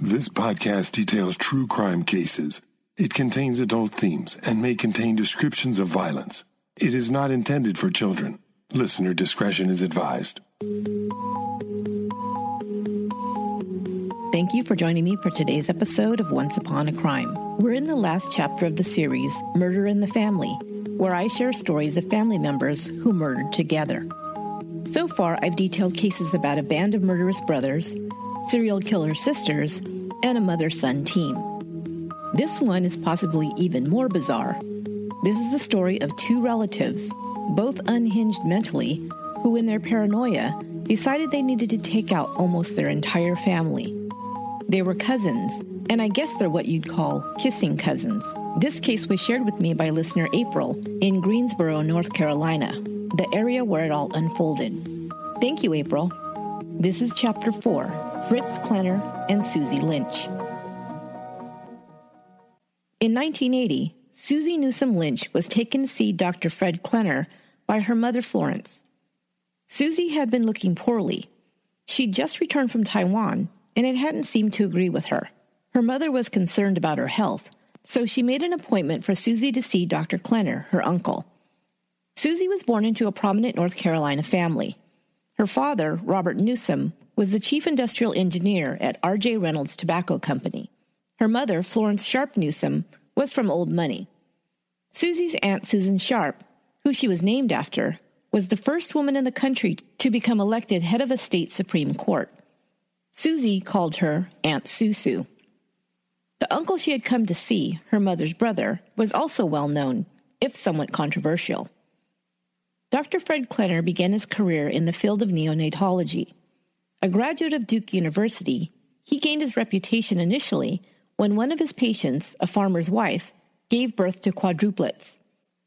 This podcast details true crime cases. It contains adult themes and may contain descriptions of violence. It is not intended for children. Listener discretion is advised. Thank you for joining me for today's episode of Once Upon a Crime. We're in the last chapter of the series, Murder in the Family, where I share stories of family members who murdered together. So far, I've detailed cases about a band of murderous brothers, serial killer sisters, and a mother son team. This one is possibly even more bizarre. This is the story of two relatives, both unhinged mentally, who, in their paranoia, decided they needed to take out almost their entire family. They were cousins, and I guess they're what you'd call kissing cousins. This case was shared with me by listener April in Greensboro, North Carolina, the area where it all unfolded. Thank you, April. This is Chapter 4 Fritz Klenner, and Susie Lynch. In 1980, Susie Newsom Lynch was taken to see Dr. Fred Klenner by her mother Florence. Susie had been looking poorly. She'd just returned from Taiwan, and it hadn't seemed to agree with her. Her mother was concerned about her health, so she made an appointment for Susie to see Dr. Klenner, her uncle. Susie was born into a prominent North Carolina family. Her father, Robert Newsom, was the chief industrial engineer at R.J. Reynolds Tobacco Company. Her mother, Florence Sharp Newsom, was from old money. Susie's aunt Susan Sharp, who she was named after, was the first woman in the country to become elected head of a state Supreme Court. Susie called her Aunt Susu. The uncle she had come to see, her mother's brother, was also well known, if somewhat controversial. Dr. Fred Klenner began his career in the field of neonatology. A graduate of Duke University, he gained his reputation initially when one of his patients, a farmer's wife, gave birth to quadruplets.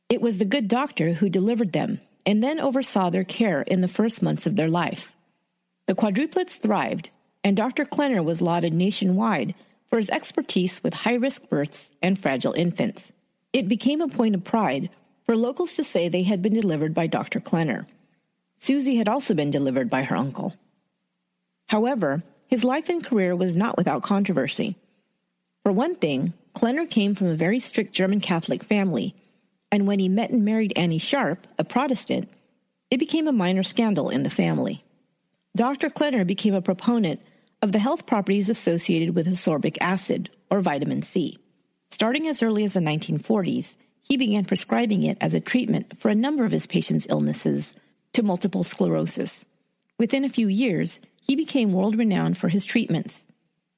It was the good doctor who delivered them and then oversaw their care in the first months of their life. The quadruplets thrived, and Dr. Klenner was lauded nationwide for his expertise with high risk births and fragile infants. It became a point of pride for locals to say they had been delivered by Dr. Klenner. Susie had also been delivered by her uncle. However, his life and career was not without controversy. For one thing, Klenner came from a very strict German Catholic family, and when he met and married Annie Sharp, a Protestant, it became a minor scandal in the family. Dr. Klenner became a proponent of the health properties associated with ascorbic acid, or vitamin C. Starting as early as the 1940s, he began prescribing it as a treatment for a number of his patients' illnesses to multiple sclerosis. Within a few years, he became world renowned for his treatments.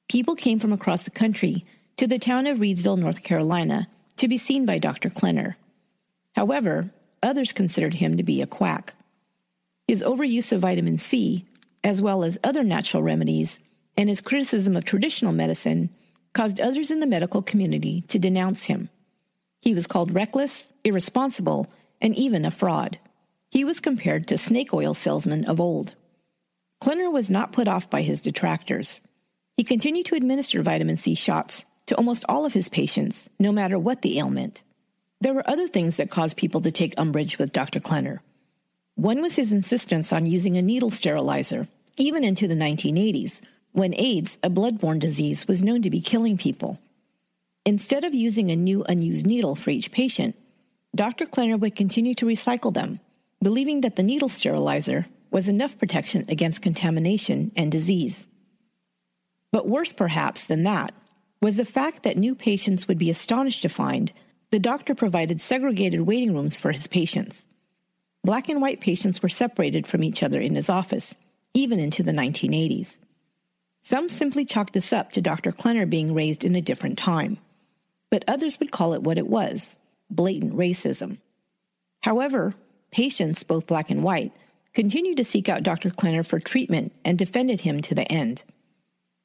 People came from across the country to the town of Reidsville, North Carolina, to be seen by Dr. Klenner. However, others considered him to be a quack. His overuse of vitamin C, as well as other natural remedies, and his criticism of traditional medicine caused others in the medical community to denounce him. He was called reckless, irresponsible, and even a fraud. He was compared to snake oil salesmen of old. Klenner was not put off by his detractors. He continued to administer vitamin C shots to almost all of his patients, no matter what the ailment. There were other things that caused people to take umbrage with Dr. Klenner. One was his insistence on using a needle sterilizer, even into the 1980s, when AIDS, a blood-borne disease, was known to be killing people. Instead of using a new unused needle for each patient, Dr. Klenner would continue to recycle them, believing that the needle sterilizer was enough protection against contamination and disease. But worse, perhaps, than that was the fact that new patients would be astonished to find the doctor provided segregated waiting rooms for his patients. Black and white patients were separated from each other in his office, even into the 1980s. Some simply chalked this up to Dr. Klenner being raised in a different time, but others would call it what it was blatant racism. However, patients, both black and white, continued to seek out Dr. Klenner for treatment and defended him to the end.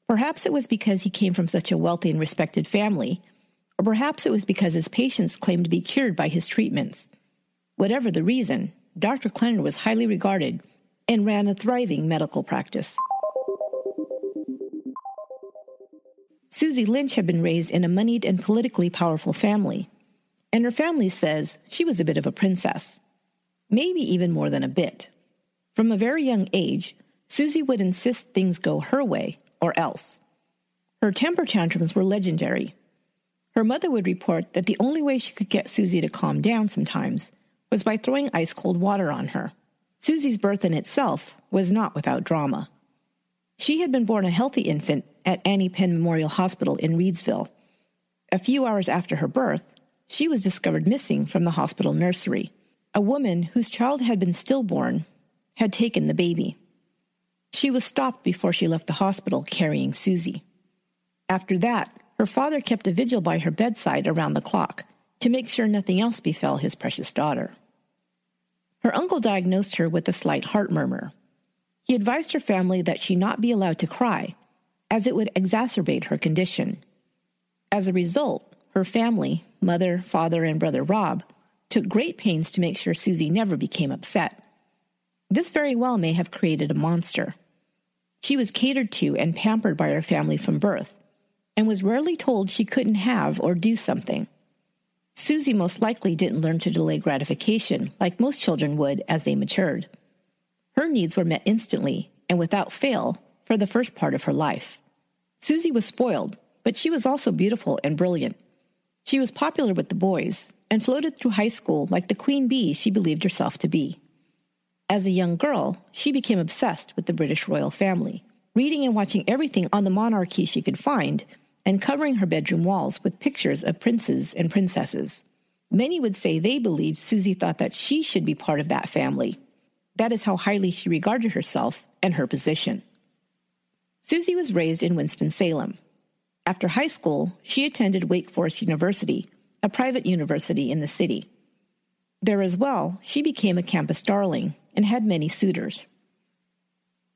Perhaps it was because he came from such a wealthy and respected family, or perhaps it was because his patients claimed to be cured by his treatments. Whatever the reason, Dr. Klenner was highly regarded and ran a thriving medical practice. Susie Lynch had been raised in a moneyed and politically powerful family, and her family says she was a bit of a princess. Maybe even more than a bit. From a very young age, Susie would insist things go her way or else. Her temper tantrums were legendary. Her mother would report that the only way she could get Susie to calm down sometimes was by throwing ice cold water on her. Susie's birth in itself was not without drama. She had been born a healthy infant at Annie Penn Memorial Hospital in Reidsville. A few hours after her birth, she was discovered missing from the hospital nursery. A woman whose child had been stillborn had taken the baby. She was stopped before she left the hospital carrying Susie. After that, her father kept a vigil by her bedside around the clock to make sure nothing else befell his precious daughter. Her uncle diagnosed her with a slight heart murmur. He advised her family that she not be allowed to cry, as it would exacerbate her condition. As a result, her family, mother, father, and brother Rob, took great pains to make sure Susie never became upset. This very well may have created a monster. She was catered to and pampered by her family from birth, and was rarely told she couldn't have or do something. Susie most likely didn't learn to delay gratification like most children would as they matured. Her needs were met instantly and without fail for the first part of her life. Susie was spoiled, but she was also beautiful and brilliant. She was popular with the boys and floated through high school like the queen bee she believed herself to be. As a young girl, she became obsessed with the British royal family, reading and watching everything on the monarchy she could find, and covering her bedroom walls with pictures of princes and princesses. Many would say they believed Susie thought that she should be part of that family. That is how highly she regarded herself and her position. Susie was raised in Winston-Salem. After high school, she attended Wake Forest University, a private university in the city. There as well, she became a campus darling and had many suitors.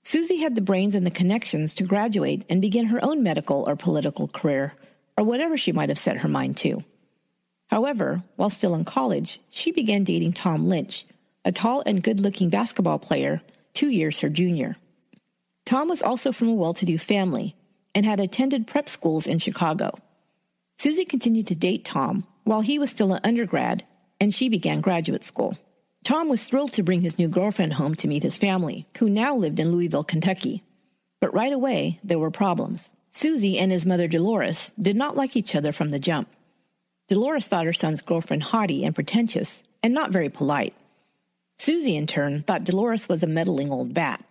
Susie had the brains and the connections to graduate and begin her own medical or political career, or whatever she might have set her mind to. However, while still in college, she began dating Tom Lynch, a tall and good looking basketball player, two years her junior. Tom was also from a well to do family and had attended prep schools in Chicago. Susie continued to date Tom while he was still an undergrad and she began graduate school. Tom was thrilled to bring his new girlfriend home to meet his family, who now lived in Louisville, Kentucky. But right away, there were problems. Susie and his mother Dolores did not like each other from the jump. Dolores thought her son's girlfriend haughty and pretentious and not very polite. Susie, in turn, thought Dolores was a meddling old bat.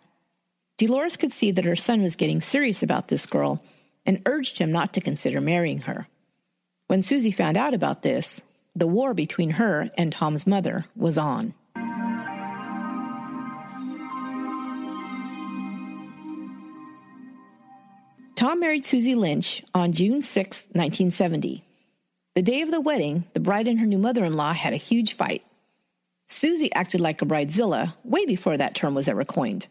Dolores could see that her son was getting serious about this girl and urged him not to consider marrying her. When Susie found out about this, the war between her and Tom's mother was on. Tom married Susie Lynch on June 6, 1970. The day of the wedding, the bride and her new mother in law had a huge fight. Susie acted like a bridezilla way before that term was ever coined.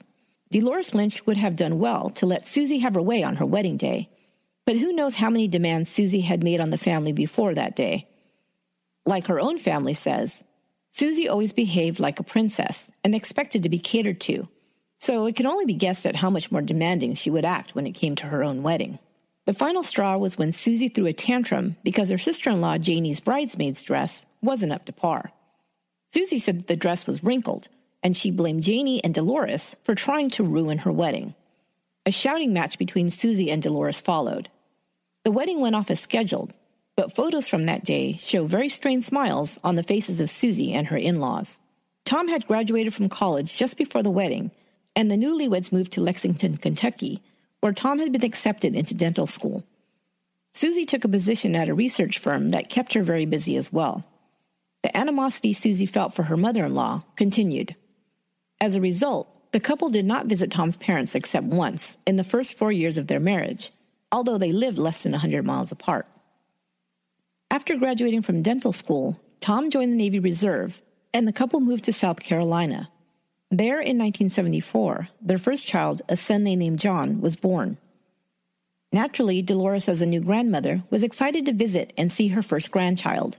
Dolores Lynch would have done well to let Susie have her way on her wedding day, but who knows how many demands Susie had made on the family before that day. Like her own family says, Susie always behaved like a princess and expected to be catered to, so it can only be guessed at how much more demanding she would act when it came to her own wedding. The final straw was when Susie threw a tantrum because her sister in law Janie's bridesmaid's dress wasn't up to par. Susie said that the dress was wrinkled, and she blamed Janie and Dolores for trying to ruin her wedding. A shouting match between Susie and Dolores followed. The wedding went off as scheduled, but photos from that day show very strained smiles on the faces of Susie and her in laws. Tom had graduated from college just before the wedding and the newlyweds moved to Lexington, Kentucky, where Tom had been accepted into dental school. Susie took a position at a research firm that kept her very busy as well. The animosity Susie felt for her mother in law continued. As a result, the couple did not visit Tom's parents except once in the first four years of their marriage, although they lived less than a 100 miles apart. After graduating from dental school, Tom joined the Navy Reserve, and the couple moved to South Carolina, there in 1974, their first child, a son they named John, was born. Naturally, Dolores, as a new grandmother, was excited to visit and see her first grandchild.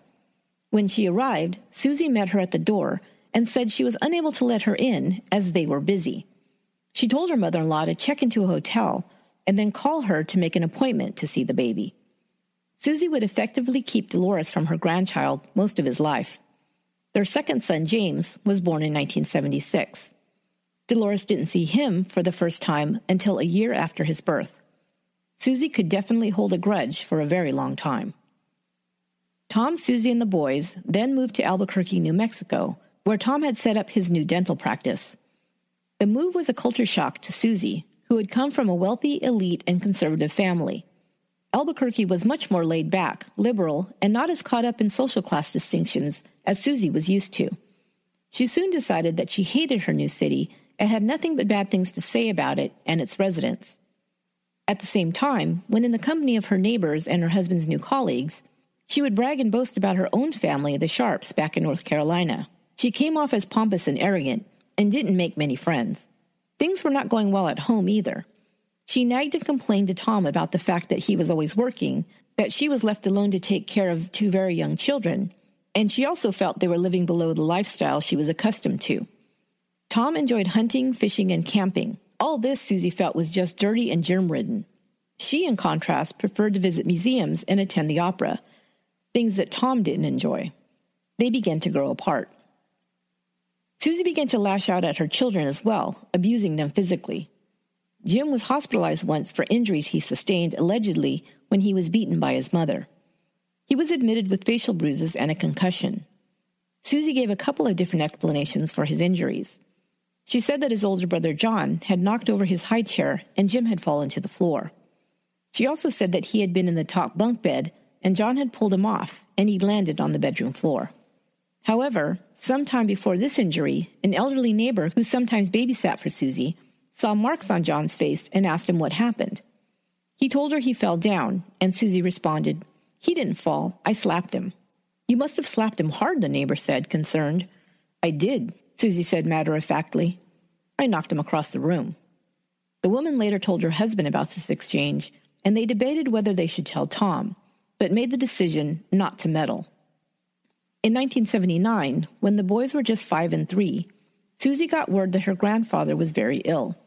When she arrived, Susie met her at the door and said she was unable to let her in as they were busy. She told her mother in law to check into a hotel and then call her to make an appointment to see the baby. Susie would effectively keep Dolores from her grandchild most of his life. Their second son, James, was born in 1976. Dolores didn't see him for the first time until a year after his birth. Susie could definitely hold a grudge for a very long time. Tom, Susie, and the boys then moved to Albuquerque, New Mexico, where Tom had set up his new dental practice. The move was a culture shock to Susie, who had come from a wealthy, elite, and conservative family. Albuquerque was much more laid back, liberal, and not as caught up in social class distinctions as Susie was used to. She soon decided that she hated her new city and had nothing but bad things to say about it and its residents. At the same time, when in the company of her neighbors and her husband's new colleagues, she would brag and boast about her own family, the Sharps, back in North Carolina. She came off as pompous and arrogant and didn't make many friends. Things were not going well at home either. She nagged and complained to Tom about the fact that he was always working, that she was left alone to take care of two very young children, and she also felt they were living below the lifestyle she was accustomed to. Tom enjoyed hunting, fishing, and camping. All this Susie felt was just dirty and germ ridden. She, in contrast, preferred to visit museums and attend the opera, things that Tom didn't enjoy. They began to grow apart. Susie began to lash out at her children as well, abusing them physically. Jim was hospitalized once for injuries he sustained allegedly when he was beaten by his mother. He was admitted with facial bruises and a concussion. Susie gave a couple of different explanations for his injuries. She said that his older brother John had knocked over his high chair and Jim had fallen to the floor. She also said that he had been in the top bunk bed and John had pulled him off and he landed on the bedroom floor. However, some time before this injury, an elderly neighbor who sometimes babysat for Susie saw marks on John's face and asked him what happened. He told her he fell down, and Susie responded, He didn't fall. I slapped him. You must have slapped him hard, the neighbor said, concerned. I did, Susie said matter of factly. I knocked him across the room. The woman later told her husband about this exchange, and they debated whether they should tell Tom, but made the decision not to meddle. In 1979, when the boys were just five and three, Susie got word that her grandfather was very ill.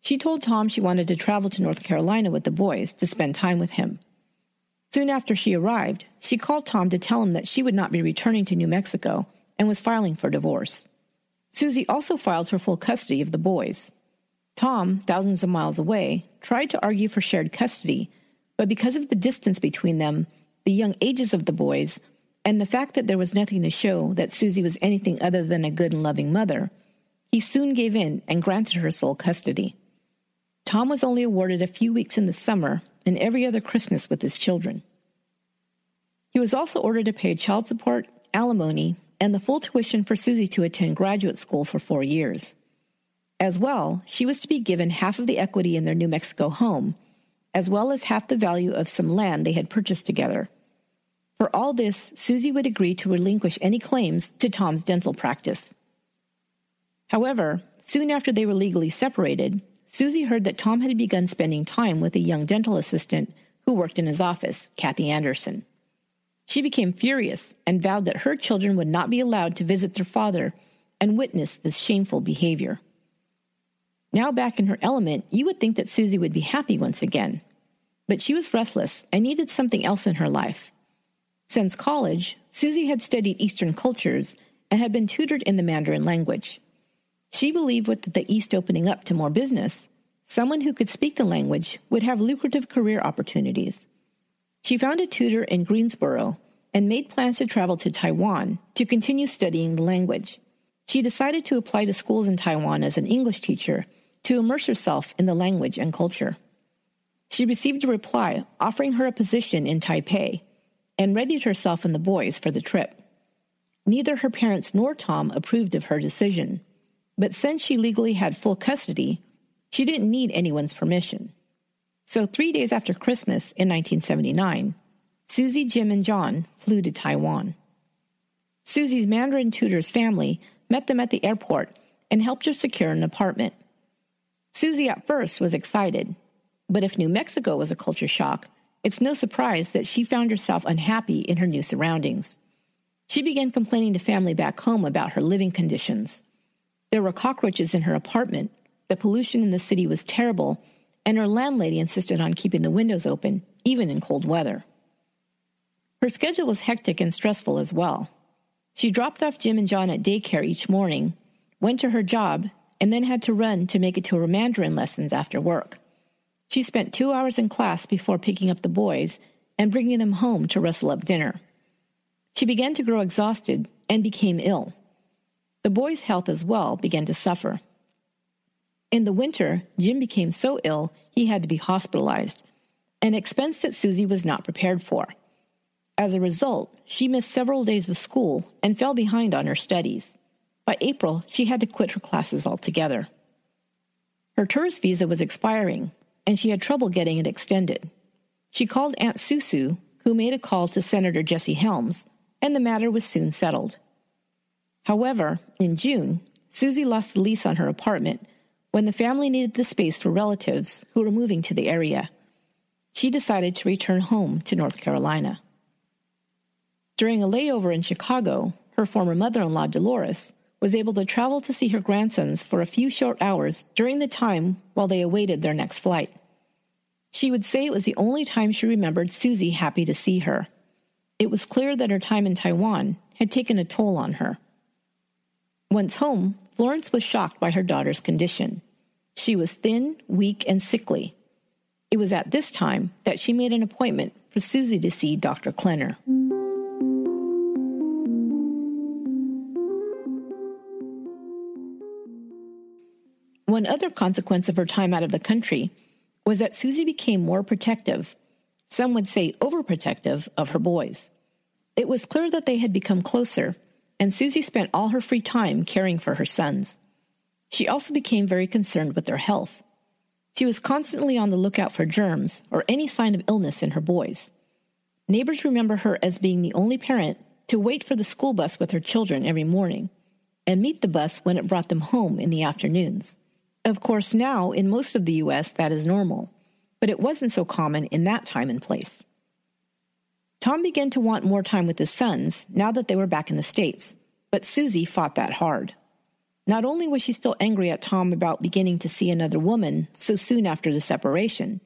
She told Tom she wanted to travel to North Carolina with the boys to spend time with him. Soon after she arrived, she called Tom to tell him that she would not be returning to New Mexico and was filing for divorce. Susie also filed for full custody of the boys. Tom, thousands of miles away, tried to argue for shared custody, but because of the distance between them, the young ages of the boys, and the fact that there was nothing to show that Susie was anything other than a good and loving mother, he soon gave in and granted her sole custody. Tom was only awarded a few weeks in the summer and every other Christmas with his children. He was also ordered to pay child support, alimony, and the full tuition for Susie to attend graduate school for four years. As well, she was to be given half of the equity in their New Mexico home, as well as half the value of some land they had purchased together. For all this, Susie would agree to relinquish any claims to Tom's dental practice. However, soon after they were legally separated, Susie heard that Tom had begun spending time with a young dental assistant who worked in his office, Kathy Anderson. She became furious and vowed that her children would not be allowed to visit their father and witness this shameful behavior. Now back in her element, you would think that Susie would be happy once again. But she was restless and needed something else in her life. Since college, Susie had studied Eastern cultures and had been tutored in the Mandarin language. She believed with the East opening up to more business, someone who could speak the language would have lucrative career opportunities. She found a tutor in Greensboro and made plans to travel to Taiwan to continue studying the language. She decided to apply to schools in Taiwan as an English teacher to immerse herself in the language and culture. She received a reply offering her a position in Taipei and readied herself and the boys for the trip. Neither her parents nor Tom approved of her decision. But since she legally had full custody, she didn't need anyone's permission. So, three days after Christmas in 1979, Susie, Jim, and John flew to Taiwan. Susie's Mandarin tutor's family met them at the airport and helped her secure an apartment. Susie at first was excited, but if New Mexico was a culture shock, it's no surprise that she found herself unhappy in her new surroundings. She began complaining to family back home about her living conditions. There were cockroaches in her apartment, the pollution in the city was terrible, and her landlady insisted on keeping the windows open, even in cold weather. Her schedule was hectic and stressful as well. She dropped off Jim and John at daycare each morning, went to her job, and then had to run to make it to her Mandarin lessons after work. She spent two hours in class before picking up the boys and bringing them home to rustle up dinner. She began to grow exhausted and became ill. The boy's health as well began to suffer. In the winter, Jim became so ill he had to be hospitalized, an expense that Susie was not prepared for. As a result, she missed several days of school and fell behind on her studies. By April, she had to quit her classes altogether. Her tourist visa was expiring, and she had trouble getting it extended. She called Aunt Susu, who made a call to Senator Jesse Helms, and the matter was soon settled. However, in June, Susie lost the lease on her apartment when the family needed the space for relatives who were moving to the area. She decided to return home to North Carolina. During a layover in Chicago, her former mother in law, Dolores, was able to travel to see her grandsons for a few short hours during the time while they awaited their next flight. She would say it was the only time she remembered Susie happy to see her. It was clear that her time in Taiwan had taken a toll on her. Once home, Florence was shocked by her daughter's condition. She was thin, weak, and sickly. It was at this time that she made an appointment for Susie to see Dr. Klenner. One other consequence of her time out of the country was that Susie became more protective, some would say overprotective, of her boys. It was clear that they had become closer, and Susie spent all her free time caring for her sons. She also became very concerned with their health. She was constantly on the lookout for germs or any sign of illness in her boys. Neighbors remember her as being the only parent to wait for the school bus with her children every morning and meet the bus when it brought them home in the afternoons. Of course, now in most of the U.S., that is normal, but it wasn't so common in that time and place. Tom began to want more time with his sons now that they were back in the States, but Susie fought that hard. Not only was she still angry at Tom about beginning to see another woman so soon after the separation,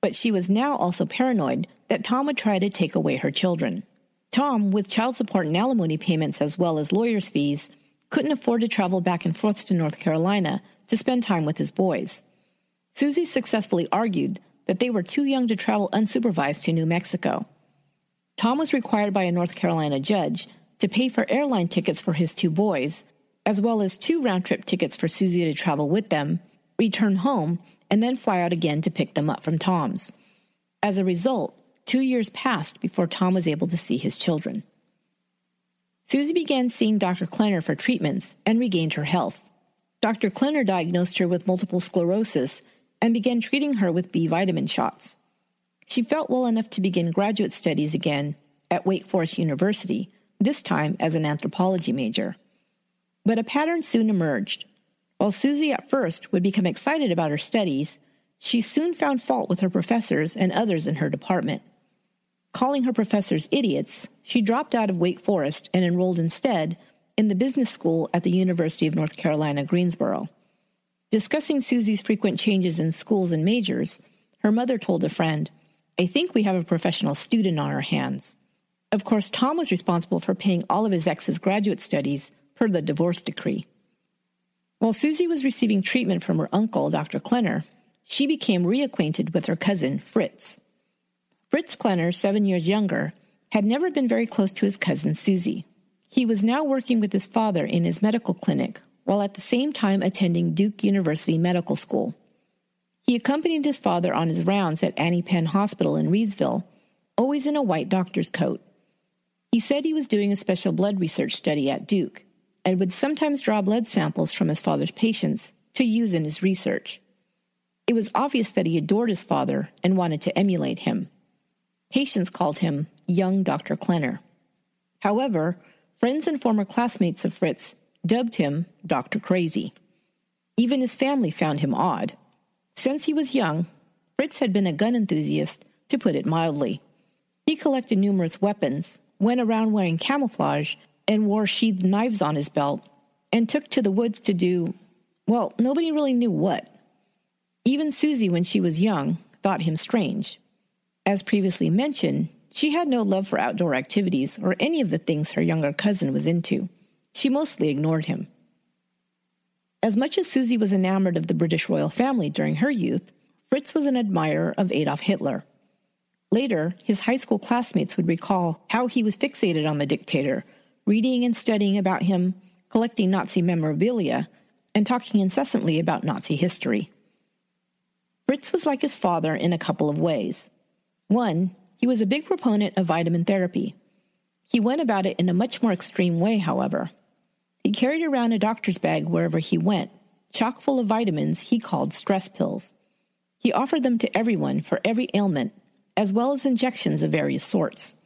but she was now also paranoid that Tom would try to take away her children. Tom, with child support and alimony payments as well as lawyer's fees, couldn't afford to travel back and forth to North Carolina to spend time with his boys. Susie successfully argued that they were too young to travel unsupervised to New Mexico. Tom was required by a North Carolina judge to pay for airline tickets for his two boys, as well as two round trip tickets for Susie to travel with them, return home, and then fly out again to pick them up from Tom's. As a result, two years passed before Tom was able to see his children. Susie began seeing Dr. Klenner for treatments and regained her health. Dr. Klenner diagnosed her with multiple sclerosis and began treating her with B vitamin shots. She felt well enough to begin graduate studies again at Wake Forest University, this time as an anthropology major. But a pattern soon emerged. While Susie at first would become excited about her studies, she soon found fault with her professors and others in her department. Calling her professors idiots, she dropped out of Wake Forest and enrolled instead in the business school at the University of North Carolina, Greensboro. Discussing Susie's frequent changes in schools and majors, her mother told a friend, I think we have a professional student on our hands. Of course, Tom was responsible for paying all of his ex's graduate studies per the divorce decree. While Susie was receiving treatment from her uncle, Dr. Klenner, she became reacquainted with her cousin, Fritz. Fritz Klenner, seven years younger, had never been very close to his cousin Susie. He was now working with his father in his medical clinic while at the same time attending Duke University Medical School. He accompanied his father on his rounds at Annie Penn Hospital in Reidsville, always in a white doctor's coat. He said he was doing a special blood research study at Duke and would sometimes draw blood samples from his father's patients to use in his research. It was obvious that he adored his father and wanted to emulate him. Patients called him young Dr. Klenner. However, Friends and former classmates of Fritz dubbed him Dr. Crazy. Even his family found him odd. Since he was young, Fritz had been a gun enthusiast, to put it mildly. He collected numerous weapons, went around wearing camouflage, and wore sheathed knives on his belt, and took to the woods to do, well, nobody really knew what. Even Susie, when she was young, thought him strange. As previously mentioned, she had no love for outdoor activities or any of the things her younger cousin was into. She mostly ignored him. As much as Susie was enamored of the British royal family during her youth, Fritz was an admirer of Adolf Hitler. Later, his high school classmates would recall how he was fixated on the dictator, reading and studying about him, collecting Nazi memorabilia, and talking incessantly about Nazi history. Fritz was like his father in a couple of ways. One, he was a big proponent of vitamin therapy. He went about it in a much more extreme way, however. He carried around a doctor's bag wherever he went, chock full of vitamins he called stress pills. He offered them to everyone for every ailment, as well as injections of various sorts.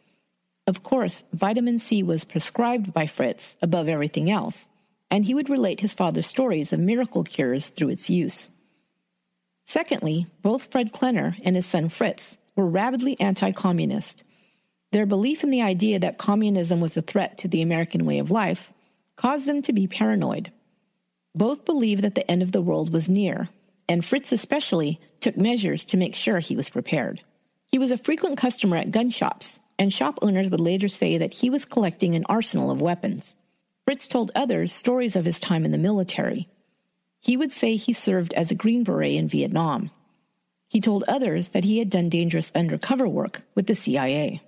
Of course, vitamin C was prescribed by Fritz above everything else, and he would relate his father's stories of miracle cures through its use. Secondly, both Fred Klenner and his son Fritz were rabidly anti communist. Their belief in the idea that communism was a threat to the American way of life caused them to be paranoid. Both believed that the end of the world was near, and Fritz especially took measures to make sure he was prepared. He was a frequent customer at gun shops, and shop owners would later say that he was collecting an arsenal of weapons. Fritz told others stories of his time in the military. He would say he served as a Green Beret in Vietnam. He told others that he had done dangerous undercover work with the CIA.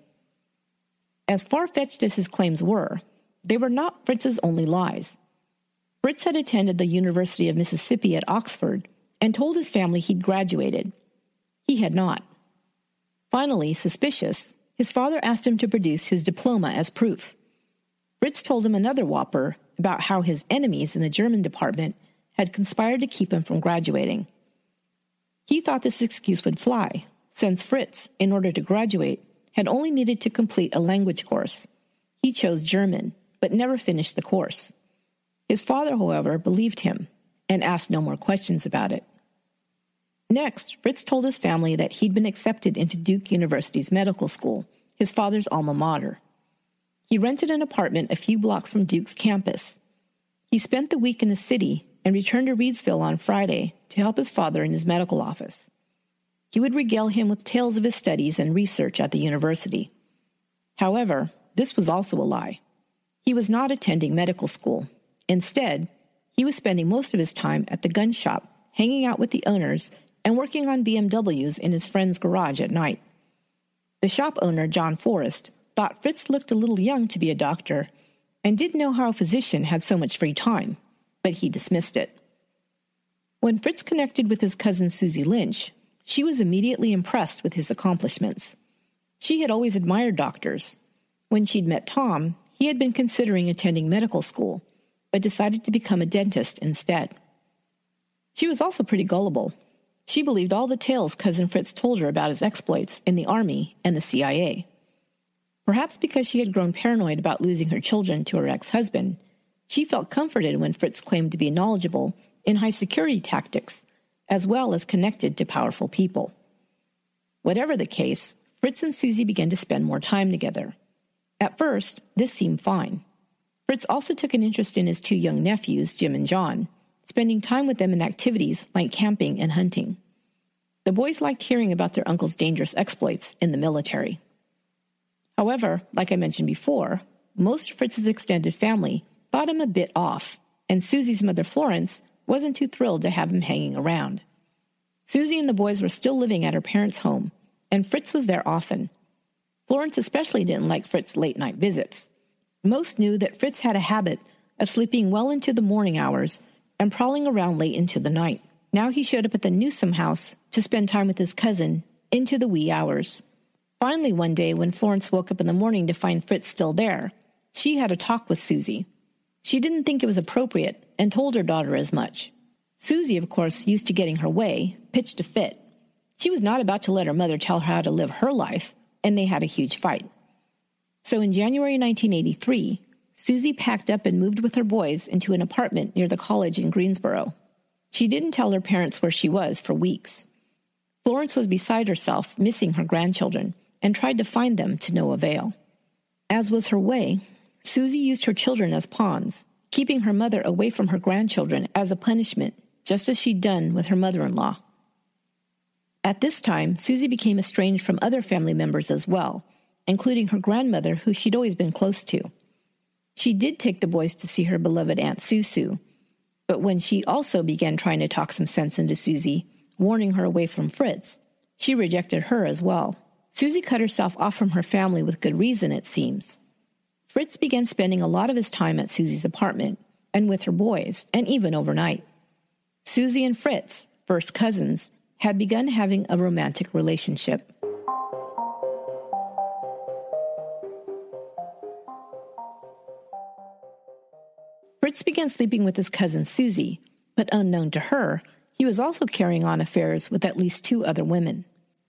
As far fetched as his claims were, they were not Fritz's only lies. Fritz had attended the University of Mississippi at Oxford and told his family he'd graduated. He had not. Finally, suspicious, his father asked him to produce his diploma as proof. Fritz told him another whopper about how his enemies in the German department had conspired to keep him from graduating. He thought this excuse would fly, since Fritz, in order to graduate, had only needed to complete a language course. He chose German, but never finished the course. His father, however, believed him and asked no more questions about it. Next, Fritz told his family that he'd been accepted into Duke University's medical school, his father's alma mater. He rented an apartment a few blocks from Duke's campus. He spent the week in the city and returned to Reidsville on Friday to help his father in his medical office. He would regale him with tales of his studies and research at the university. However, this was also a lie. He was not attending medical school. Instead, he was spending most of his time at the gun shop, hanging out with the owners and working on BMWs in his friend's garage at night. The shop owner, John Forrest, thought Fritz looked a little young to be a doctor and didn't know how a physician had so much free time, but he dismissed it. When Fritz connected with his cousin Susie Lynch, she was immediately impressed with his accomplishments. She had always admired doctors. When she'd met Tom, he had been considering attending medical school, but decided to become a dentist instead. She was also pretty gullible she believed all the tales Cousin Fritz told her about his exploits in the Army and the CIA. Perhaps because she had grown paranoid about losing her children to her ex husband, she felt comforted when Fritz claimed to be knowledgeable in high security tactics, as well as connected to powerful people. Whatever the case, Fritz and Susie began to spend more time together. At first, this seemed fine. Fritz also took an interest in his two young nephews, Jim and John, spending time with them in activities like camping and hunting. The boys liked hearing about their uncle's dangerous exploits in the military. However, like I mentioned before, most of Fritz's extended family thought him a bit off, and Susie's mother Florence wasn't too thrilled to have him hanging around. Susie and the boys were still living at her parents' home, and Fritz was there often. Florence especially didn't like Fritz's late night visits. Most knew that Fritz had a habit of sleeping well into the morning hours and prowling around late into the night. Now he showed up at the Newsom house to spend time with his cousin into the wee hours. Finally, one day, when Florence woke up in the morning to find Fritz still there, she had a talk with Susie. She didn't think it was appropriate and told her daughter as much. Susie, of course, used to getting her way, pitched a fit. She was not about to let her mother tell her how to live her life, and they had a huge fight. So in January 1983, Susie packed up and moved with her boys into an apartment near the college in Greensboro. She didn't tell her parents where she was for weeks. Florence was beside herself, missing her grandchildren, and tried to find them to no avail. As was her way, Susie used her children as pawns, keeping her mother away from her grandchildren as a punishment, just as she'd done with her mother in law. At this time, Susie became estranged from other family members as well, including her grandmother, who she'd always been close to. She did take the boys to see her beloved Aunt Susu, but when she also began trying to talk some sense into Susie, warning her away from Fritz. She rejected her as well. Susie cut herself off from her family with good reason, it seems. Fritz began spending a lot of his time at Susie's apartment and with her boys, and even overnight. Susie and Fritz, first cousins, had begun having a romantic relationship. Fritz began sleeping with his cousin Susie, but unknown to her, he was also carrying on affairs with at least two other women.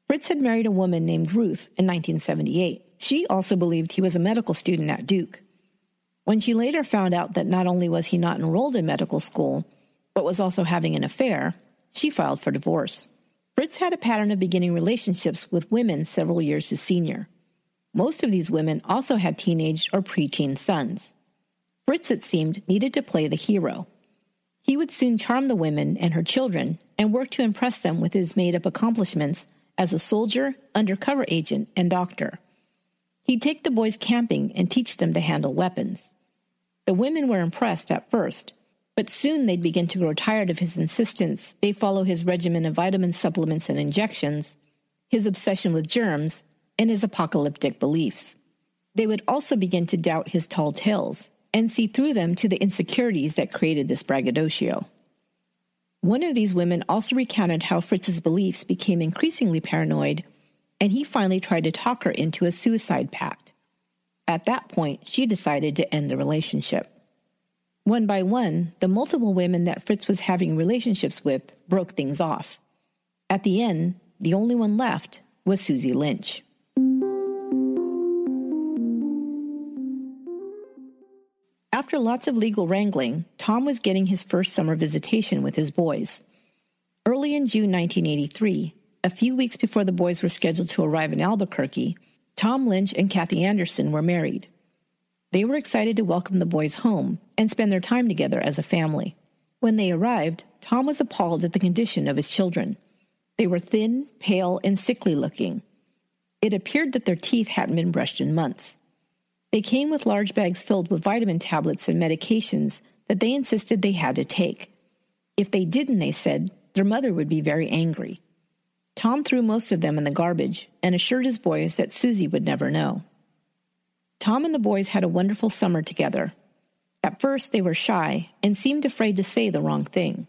Fritz had married a woman named Ruth in 1978. She also believed he was a medical student at Duke. When she later found out that not only was he not enrolled in medical school, but was also having an affair, she filed for divorce. Fritz had a pattern of beginning relationships with women several years his senior. Most of these women also had teenage or preteen sons. Fritz, it seemed, needed to play the hero. He would soon charm the women and her children and work to impress them with his made up accomplishments as a soldier, undercover agent, and doctor. He'd take the boys camping and teach them to handle weapons. The women were impressed at first, but soon they'd begin to grow tired of his insistence they follow his regimen of vitamin supplements and injections, his obsession with germs, and his apocalyptic beliefs. They would also begin to doubt his tall tales and see through them to the insecurities that created this braggadocio. One of these women also recounted how Fritz's beliefs became increasingly paranoid, and he finally tried to talk her into a suicide pact. At that point, she decided to end the relationship. One by one, the multiple women that Fritz was having relationships with broke things off. At the end, the only one left was Susie Lynch. After lots of legal wrangling, Tom was getting his first summer visitation with his boys. Early in June 1983, a few weeks before the boys were scheduled to arrive in Albuquerque, Tom Lynch and Kathy Anderson were married. They were excited to welcome the boys home and spend their time together as a family. When they arrived, Tom was appalled at the condition of his children. They were thin, pale, and sickly looking. It appeared that their teeth hadn't been brushed in months. They came with large bags filled with vitamin tablets and medications that they insisted they had to take. If they didn't, they said, their mother would be very angry. Tom threw most of them in the garbage and assured his boys that Susie would never know. Tom and the boys had a wonderful summer together. At first, they were shy and seemed afraid to say the wrong thing.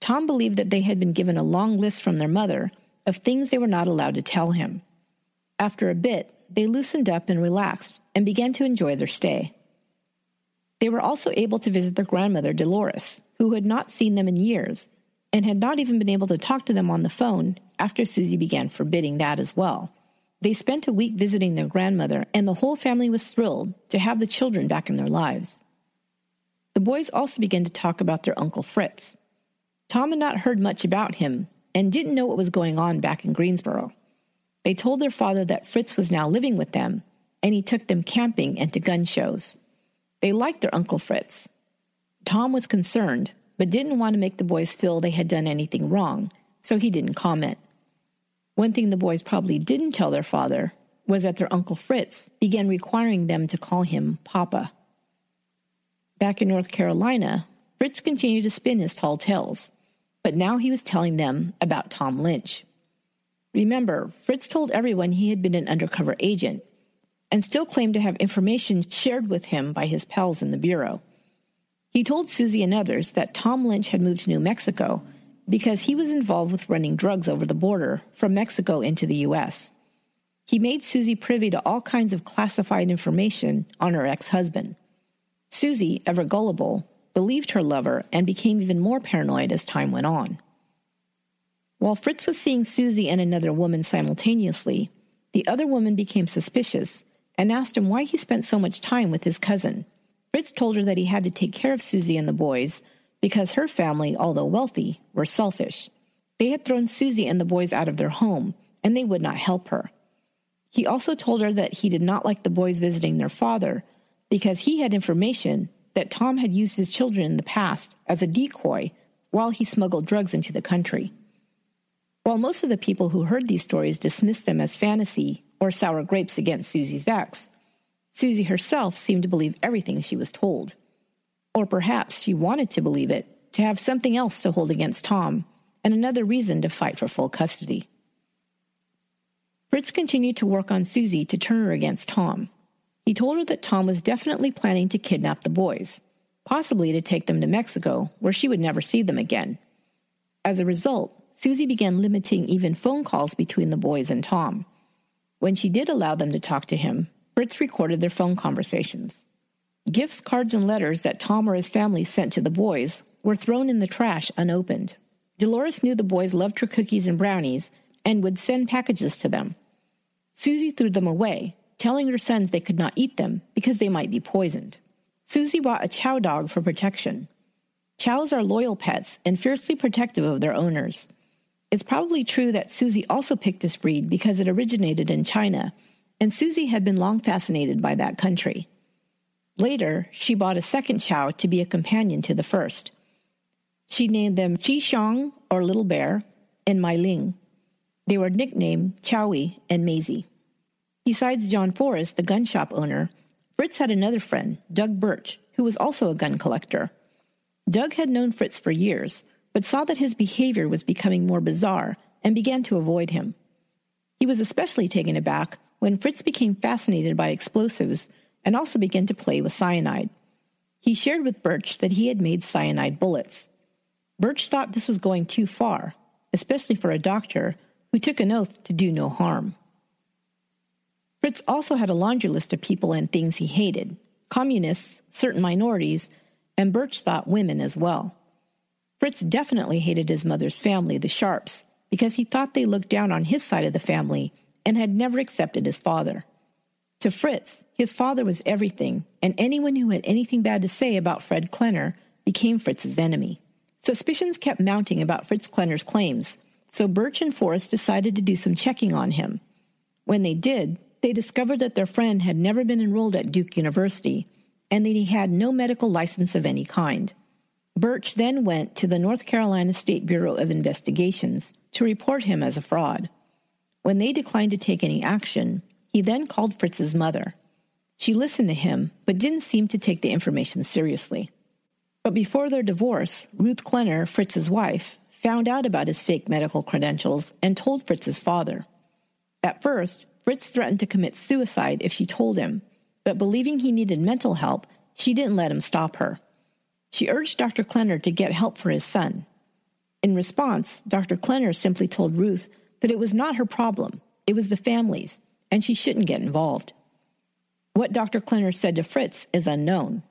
Tom believed that they had been given a long list from their mother of things they were not allowed to tell him. After a bit, they loosened up and relaxed and began to enjoy their stay. They were also able to visit their grandmother, Dolores, who had not seen them in years and had not even been able to talk to them on the phone after Susie began forbidding that as well. They spent a week visiting their grandmother, and the whole family was thrilled to have the children back in their lives. The boys also began to talk about their Uncle Fritz. Tom had not heard much about him and didn't know what was going on back in Greensboro. They told their father that Fritz was now living with them, and he took them camping and to gun shows. They liked their Uncle Fritz. Tom was concerned, but didn't want to make the boys feel they had done anything wrong, so he didn't comment. One thing the boys probably didn't tell their father was that their Uncle Fritz began requiring them to call him Papa. Back in North Carolina, Fritz continued to spin his tall tales, but now he was telling them about Tom Lynch. Remember, Fritz told everyone he had been an undercover agent and still claimed to have information shared with him by his pals in the Bureau. He told Susie and others that Tom Lynch had moved to New Mexico because he was involved with running drugs over the border from Mexico into the U.S. He made Susie privy to all kinds of classified information on her ex husband. Susie, ever gullible, believed her lover and became even more paranoid as time went on. While Fritz was seeing Susie and another woman simultaneously, the other woman became suspicious and asked him why he spent so much time with his cousin. Fritz told her that he had to take care of Susie and the boys because her family, although wealthy, were selfish. They had thrown Susie and the boys out of their home, and they would not help her. He also told her that he did not like the boys visiting their father because he had information that Tom had used his children in the past as a decoy while he smuggled drugs into the country. While most of the people who heard these stories dismissed them as fantasy or sour grapes against Susie's ex, Susie herself seemed to believe everything she was told. Or perhaps she wanted to believe it, to have something else to hold against Tom, and another reason to fight for full custody. Fritz continued to work on Susie to turn her against Tom. He told her that Tom was definitely planning to kidnap the boys, possibly to take them to Mexico, where she would never see them again. As a result, Susie began limiting even phone calls between the boys and Tom. When she did allow them to talk to him, Fritz recorded their phone conversations. Gifts, cards, and letters that Tom or his family sent to the boys were thrown in the trash unopened. Dolores knew the boys loved her cookies and brownies and would send packages to them. Susie threw them away, telling her sons they could not eat them because they might be poisoned. Susie bought a chow dog for protection. Chows are loyal pets and fiercely protective of their owners. It's probably true that Susie also picked this breed because it originated in China, and Susie had been long fascinated by that country. Later, she bought a second chow to be a companion to the first. She named them Chi Xiong, or Little Bear, and Mai Ling. They were nicknamed Chowie and Maisie. Besides John Forrest, the gun shop owner, Fritz had another friend, Doug Birch, who was also a gun collector. Doug had known Fritz for years, but saw that his behavior was becoming more bizarre and began to avoid him. He was especially taken aback when Fritz became fascinated by explosives and also began to play with cyanide. He shared with Birch that he had made cyanide bullets. Birch thought this was going too far, especially for a doctor who took an oath to do no harm. Fritz also had a laundry list of people and things he hated communists, certain minorities, and Birch thought women as well. Fritz definitely hated his mother's family, the Sharps, because he thought they looked down on his side of the family and had never accepted his father. To Fritz, his father was everything, and anyone who had anything bad to say about Fred Klenner became Fritz's enemy. Suspicions kept mounting about Fritz Klenner's claims, so Birch and Forrest decided to do some checking on him. When they did, they discovered that their friend had never been enrolled at Duke University and that he had no medical license of any kind. Birch then went to the North Carolina State Bureau of Investigations to report him as a fraud. When they declined to take any action, he then called Fritz's mother. She listened to him, but didn't seem to take the information seriously. But before their divorce, Ruth Klenner, Fritz's wife, found out about his fake medical credentials and told Fritz's father. At first, Fritz threatened to commit suicide if she told him, but believing he needed mental help, she didn't let him stop her. She urged Dr. Klenner to get help for his son. In response, Dr. Klenner simply told Ruth that it was not her problem, it was the family's, and she shouldn't get involved. What Dr. Klenner said to Fritz is unknown,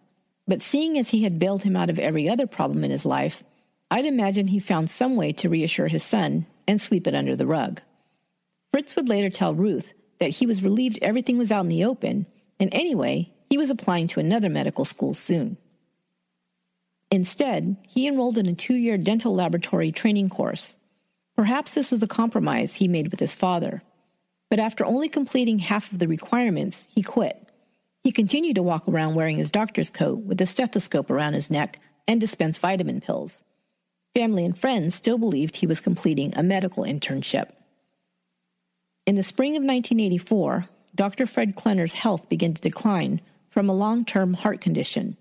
but seeing as he had bailed him out of every other problem in his life, I'd imagine he found some way to reassure his son and sweep it under the rug. Fritz would later tell Ruth that he was relieved everything was out in the open, and anyway, he was applying to another medical school soon. Instead, he enrolled in a two year dental laboratory training course. Perhaps this was a compromise he made with his father. But after only completing half of the requirements, he quit. He continued to walk around wearing his doctor's coat with a stethoscope around his neck and dispense vitamin pills. Family and friends still believed he was completing a medical internship. In the spring of 1984, Dr. Fred Klenner's health began to decline from a long term heart condition.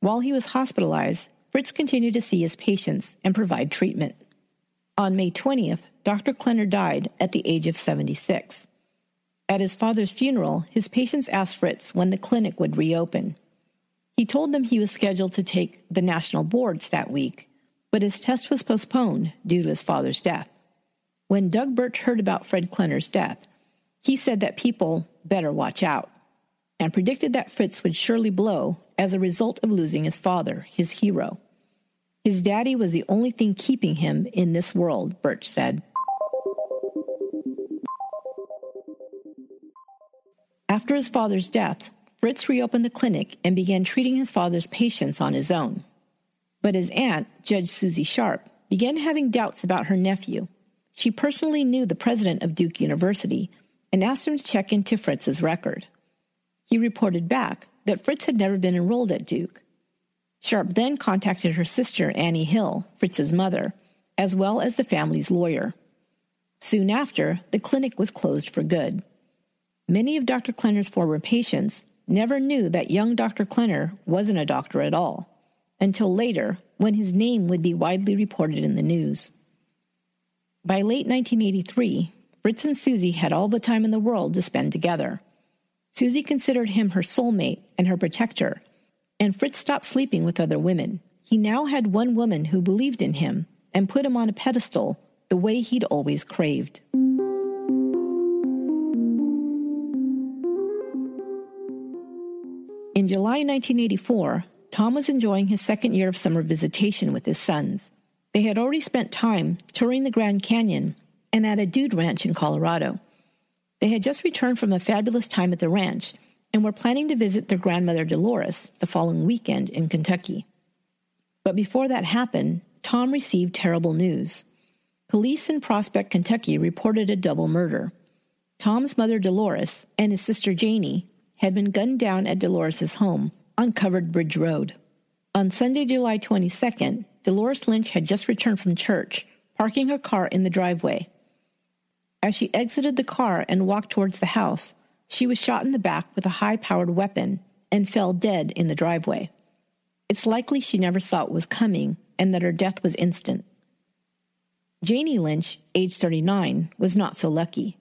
While he was hospitalized, Fritz continued to see his patients and provide treatment. On May 20th, Dr. Klenner died at the age of 76. At his father's funeral, his patients asked Fritz when the clinic would reopen. He told them he was scheduled to take the national boards that week, but his test was postponed due to his father's death. When Doug Birch heard about Fred Klenner's death, he said that people better watch out and predicted that Fritz would surely blow as a result of losing his father, his hero. His daddy was the only thing keeping him in this world, Birch said. After his father's death, Fritz reopened the clinic and began treating his father's patients on his own. But his aunt, Judge Susie Sharp, began having doubts about her nephew. She personally knew the president of Duke University and asked him to check into Fritz's record. He reported back that Fritz had never been enrolled at Duke. Sharp then contacted her sister, Annie Hill, Fritz's mother, as well as the family's lawyer. Soon after, the clinic was closed for good. Many of Dr. Klenner's former patients never knew that young Dr. Klenner wasn't a doctor at all, until later when his name would be widely reported in the news. By late 1983, Fritz and Susie had all the time in the world to spend together. Susie considered him her soulmate and her protector, and Fritz stopped sleeping with other women. He now had one woman who believed in him and put him on a pedestal the way he'd always craved. In July 1984, Tom was enjoying his second year of summer visitation with his sons. They had already spent time touring the Grand Canyon and at a dude ranch in Colorado. They had just returned from a fabulous time at the ranch and were planning to visit their grandmother Dolores the following weekend in Kentucky. But before that happened, Tom received terrible news. Police in Prospect, Kentucky reported a double murder. Tom's mother Dolores and his sister Janie had been gunned down at Dolores's home on Covered Bridge Road. On Sunday, July 22nd, Dolores Lynch had just returned from church, parking her car in the driveway. As she exited the car and walked towards the house, she was shot in the back with a high powered weapon and fell dead in the driveway. It's likely she never saw it was coming and that her death was instant. Janie Lynch, age 39, was not so lucky.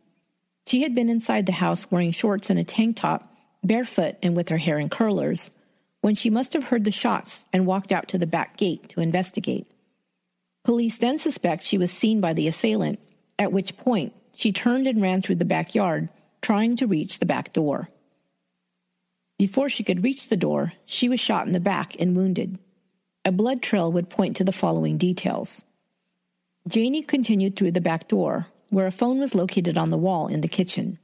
She had been inside the house wearing shorts and a tank top, barefoot and with her hair in curlers, when she must have heard the shots and walked out to the back gate to investigate. Police then suspect she was seen by the assailant, at which point she turned and ran through the backyard, trying to reach the back door. Before she could reach the door, she was shot in the back and wounded. A blood trail would point to the following details. Janie continued through the back door, where a phone was located on the wall in the kitchen.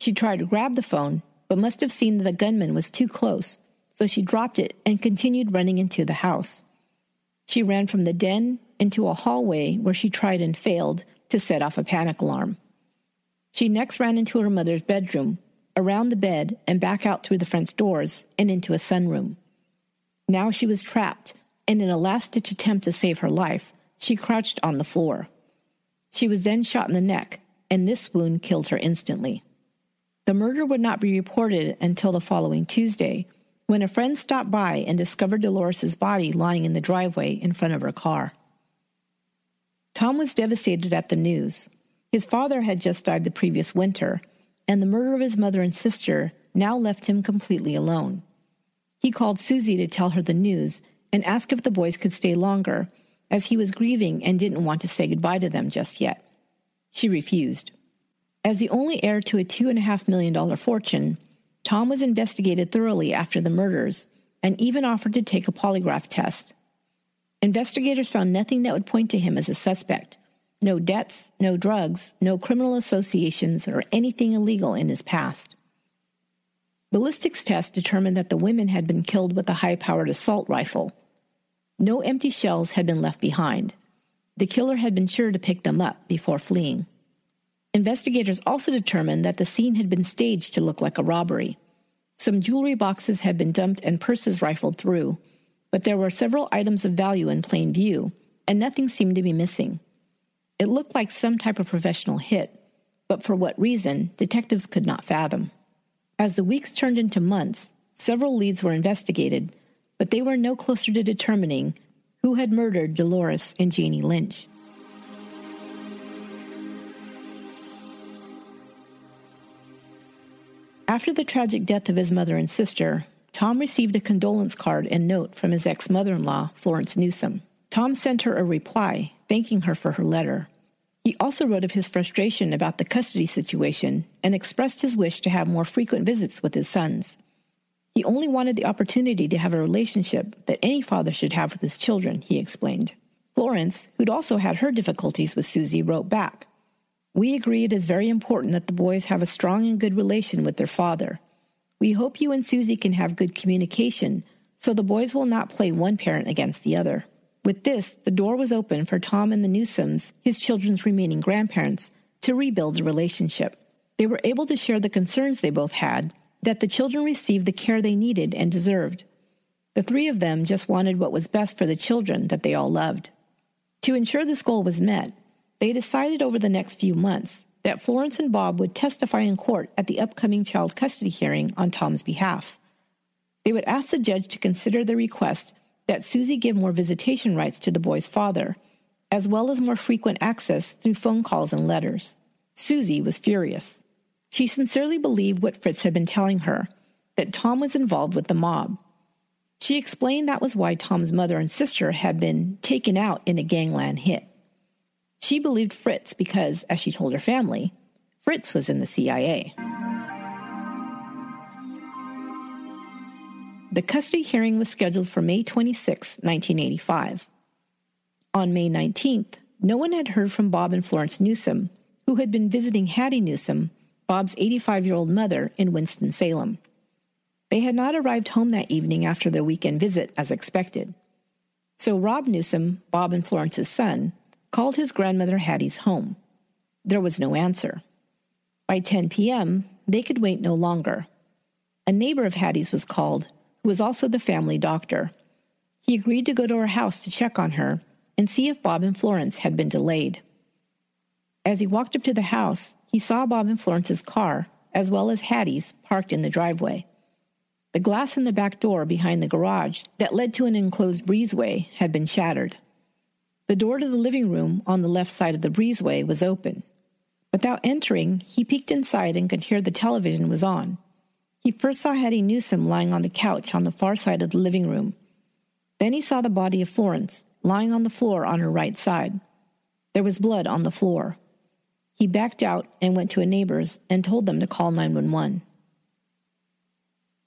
She tried to grab the phone, but must have seen that the gunman was too close, so she dropped it and continued running into the house. She ran from the den into a hallway where she tried and failed to set off a panic alarm. She next ran into her mother's bedroom, around the bed, and back out through the front doors and into a sunroom. Now she was trapped, and in a last ditch attempt to save her life, she crouched on the floor. She was then shot in the neck, and this wound killed her instantly. The murder would not be reported until the following Tuesday, when a friend stopped by and discovered Dolores's body lying in the driveway in front of her car. Tom was devastated at the news. His father had just died the previous winter, and the murder of his mother and sister now left him completely alone. He called Susie to tell her the news and asked if the boys could stay longer, as he was grieving and didn't want to say goodbye to them just yet. She refused. As the only heir to a $2.5 million fortune, Tom was investigated thoroughly after the murders and even offered to take a polygraph test. Investigators found nothing that would point to him as a suspect no debts, no drugs, no criminal associations, or anything illegal in his past. Ballistics tests determined that the women had been killed with a high powered assault rifle. No empty shells had been left behind. The killer had been sure to pick them up before fleeing. Investigators also determined that the scene had been staged to look like a robbery. Some jewelry boxes had been dumped and purses rifled through, but there were several items of value in plain view, and nothing seemed to be missing. It looked like some type of professional hit, but for what reason, detectives could not fathom. As the weeks turned into months, several leads were investigated, but they were no closer to determining who had murdered Dolores and Janie Lynch. After the tragic death of his mother and sister, Tom received a condolence card and note from his ex mother in law, Florence Newsom. Tom sent her a reply, thanking her for her letter. He also wrote of his frustration about the custody situation and expressed his wish to have more frequent visits with his sons. He only wanted the opportunity to have a relationship that any father should have with his children, he explained. Florence, who'd also had her difficulties with Susie, wrote back We agree it is very important that the boys have a strong and good relation with their father. We hope you and Susie can have good communication so the boys will not play one parent against the other. With this, the door was open for Tom and the Newsoms, his children's remaining grandparents, to rebuild the relationship. They were able to share the concerns they both had, that the children received the care they needed and deserved. The three of them just wanted what was best for the children that they all loved. To ensure this goal was met, they decided over the next few months that Florence and Bob would testify in court at the upcoming child custody hearing on Tom's behalf. They would ask the judge to consider the request that Susie give more visitation rights to the boy's father, as well as more frequent access through phone calls and letters. Susie was furious. She sincerely believed what Fritz had been telling her that Tom was involved with the mob. She explained that was why Tom's mother and sister had been taken out in a gangland hit. She believed Fritz because, as she told her family, Fritz was in the CIA. The custody hearing was scheduled for May 26, 1985. On May 19th, no one had heard from Bob and Florence Newsom, who had been visiting Hattie Newsom, Bob's 85 year old mother, in Winston-Salem. They had not arrived home that evening after their weekend visit as expected. So Rob Newsom, Bob and Florence's son, called his grandmother Hattie's home. There was no answer. By 10 p.m., they could wait no longer. A neighbor of Hattie's was called, who was also the family doctor. He agreed to go to her house to check on her and see if Bob and Florence had been delayed. As he walked up to the house, he saw Bob and Florence's car, as well as Hattie's, parked in the driveway. The glass in the back door behind the garage that led to an enclosed breezeway had been shattered. The door to the living room on the left side of the breezeway was open. Without entering, he peeked inside and could hear the television was on. He first saw Hattie Newsom lying on the couch on the far side of the living room. Then he saw the body of Florence lying on the floor on her right side. There was blood on the floor. He backed out and went to a neighbor's and told them to call 911.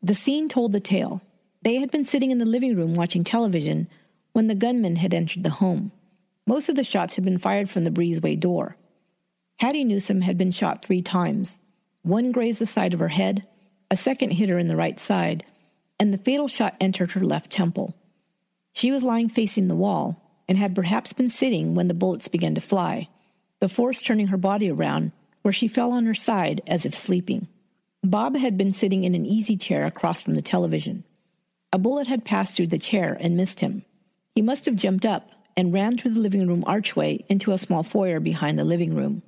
The scene told the tale. They had been sitting in the living room watching television when the gunman had entered the home. Most of the shots had been fired from the breezeway door. Hattie Newsom had been shot three times. One grazed the side of her head, a second hit her in the right side, and the fatal shot entered her left temple. She was lying facing the wall and had perhaps been sitting when the bullets began to fly, the force turning her body around where she fell on her side as if sleeping. Bob had been sitting in an easy chair across from the television. A bullet had passed through the chair and missed him. He must have jumped up and ran through the living room archway into a small foyer behind the living room.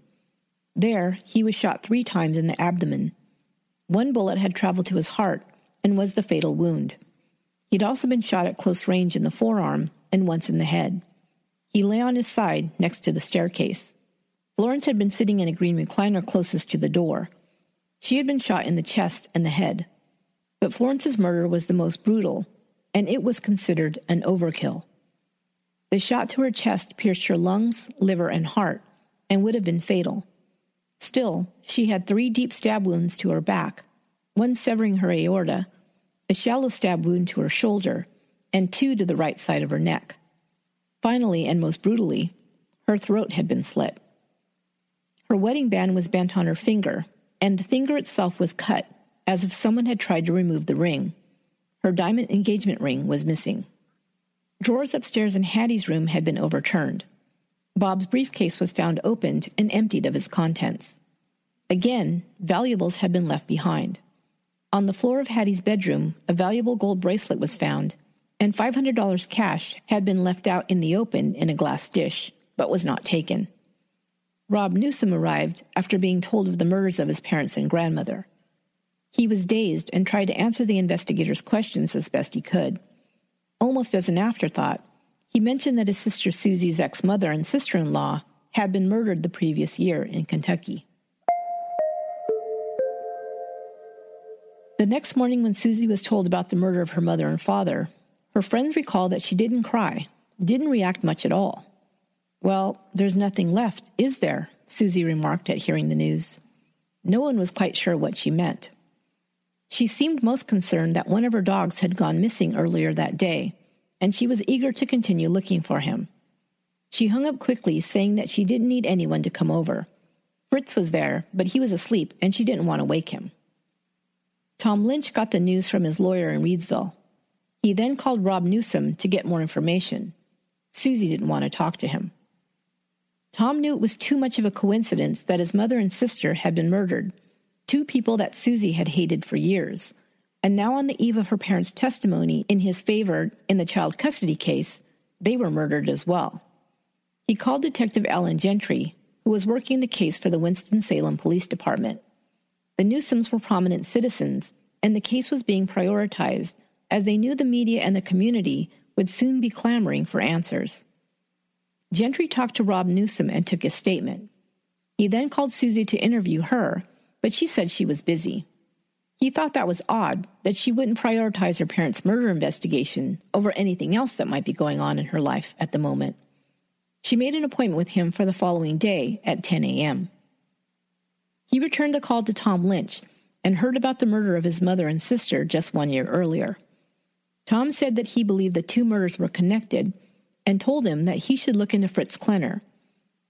There, he was shot three times in the abdomen. One bullet had traveled to his heart and was the fatal wound. He'd also been shot at close range in the forearm and once in the head. He lay on his side next to the staircase. Florence had been sitting in a green recliner closest to the door. She had been shot in the chest and the head. But Florence's murder was the most brutal, and it was considered an overkill. The shot to her chest pierced her lungs, liver, and heart, and would have been fatal. Still, she had three deep stab wounds to her back, one severing her aorta, a shallow stab wound to her shoulder, and two to the right side of her neck. Finally, and most brutally, her throat had been slit. Her wedding band was bent on her finger, and the finger itself was cut, as if someone had tried to remove the ring. Her diamond engagement ring was missing. Drawers upstairs in Hattie's room had been overturned. Bob's briefcase was found opened and emptied of its contents. Again, valuables had been left behind. On the floor of Hattie's bedroom, a valuable gold bracelet was found, and $500 cash had been left out in the open in a glass dish, but was not taken. Rob Newsom arrived after being told of the murders of his parents and grandmother. He was dazed and tried to answer the investigators' questions as best he could. Almost as an afterthought, he mentioned that his sister Susie's ex mother and sister in law had been murdered the previous year in Kentucky. The next morning, when Susie was told about the murder of her mother and father, her friends recalled that she didn't cry, didn't react much at all. Well, there's nothing left, is there? Susie remarked at hearing the news. No one was quite sure what she meant. She seemed most concerned that one of her dogs had gone missing earlier that day, and she was eager to continue looking for him. She hung up quickly, saying that she didn't need anyone to come over. Fritz was there, but he was asleep, and she didn't want to wake him. Tom Lynch got the news from his lawyer in Reidsville. He then called Rob Newsom to get more information. Susie didn't want to talk to him. Tom knew it was too much of a coincidence that his mother and sister had been murdered, two people that Susie had hated for years. And now, on the eve of her parents' testimony in his favor in the child custody case, they were murdered as well. He called Detective Alan Gentry, who was working the case for the Winston-Salem Police Department. The Newsoms were prominent citizens, and the case was being prioritized as they knew the media and the community would soon be clamoring for answers. Gentry talked to Rob Newsom and took his statement. He then called Susie to interview her, but she said she was busy. He thought that was odd that she wouldn't prioritize her parents' murder investigation over anything else that might be going on in her life at the moment. She made an appointment with him for the following day at 10 a.m. He returned the call to Tom Lynch and heard about the murder of his mother and sister just one year earlier. Tom said that he believed the two murders were connected and told him that he should look into Fritz Klenner.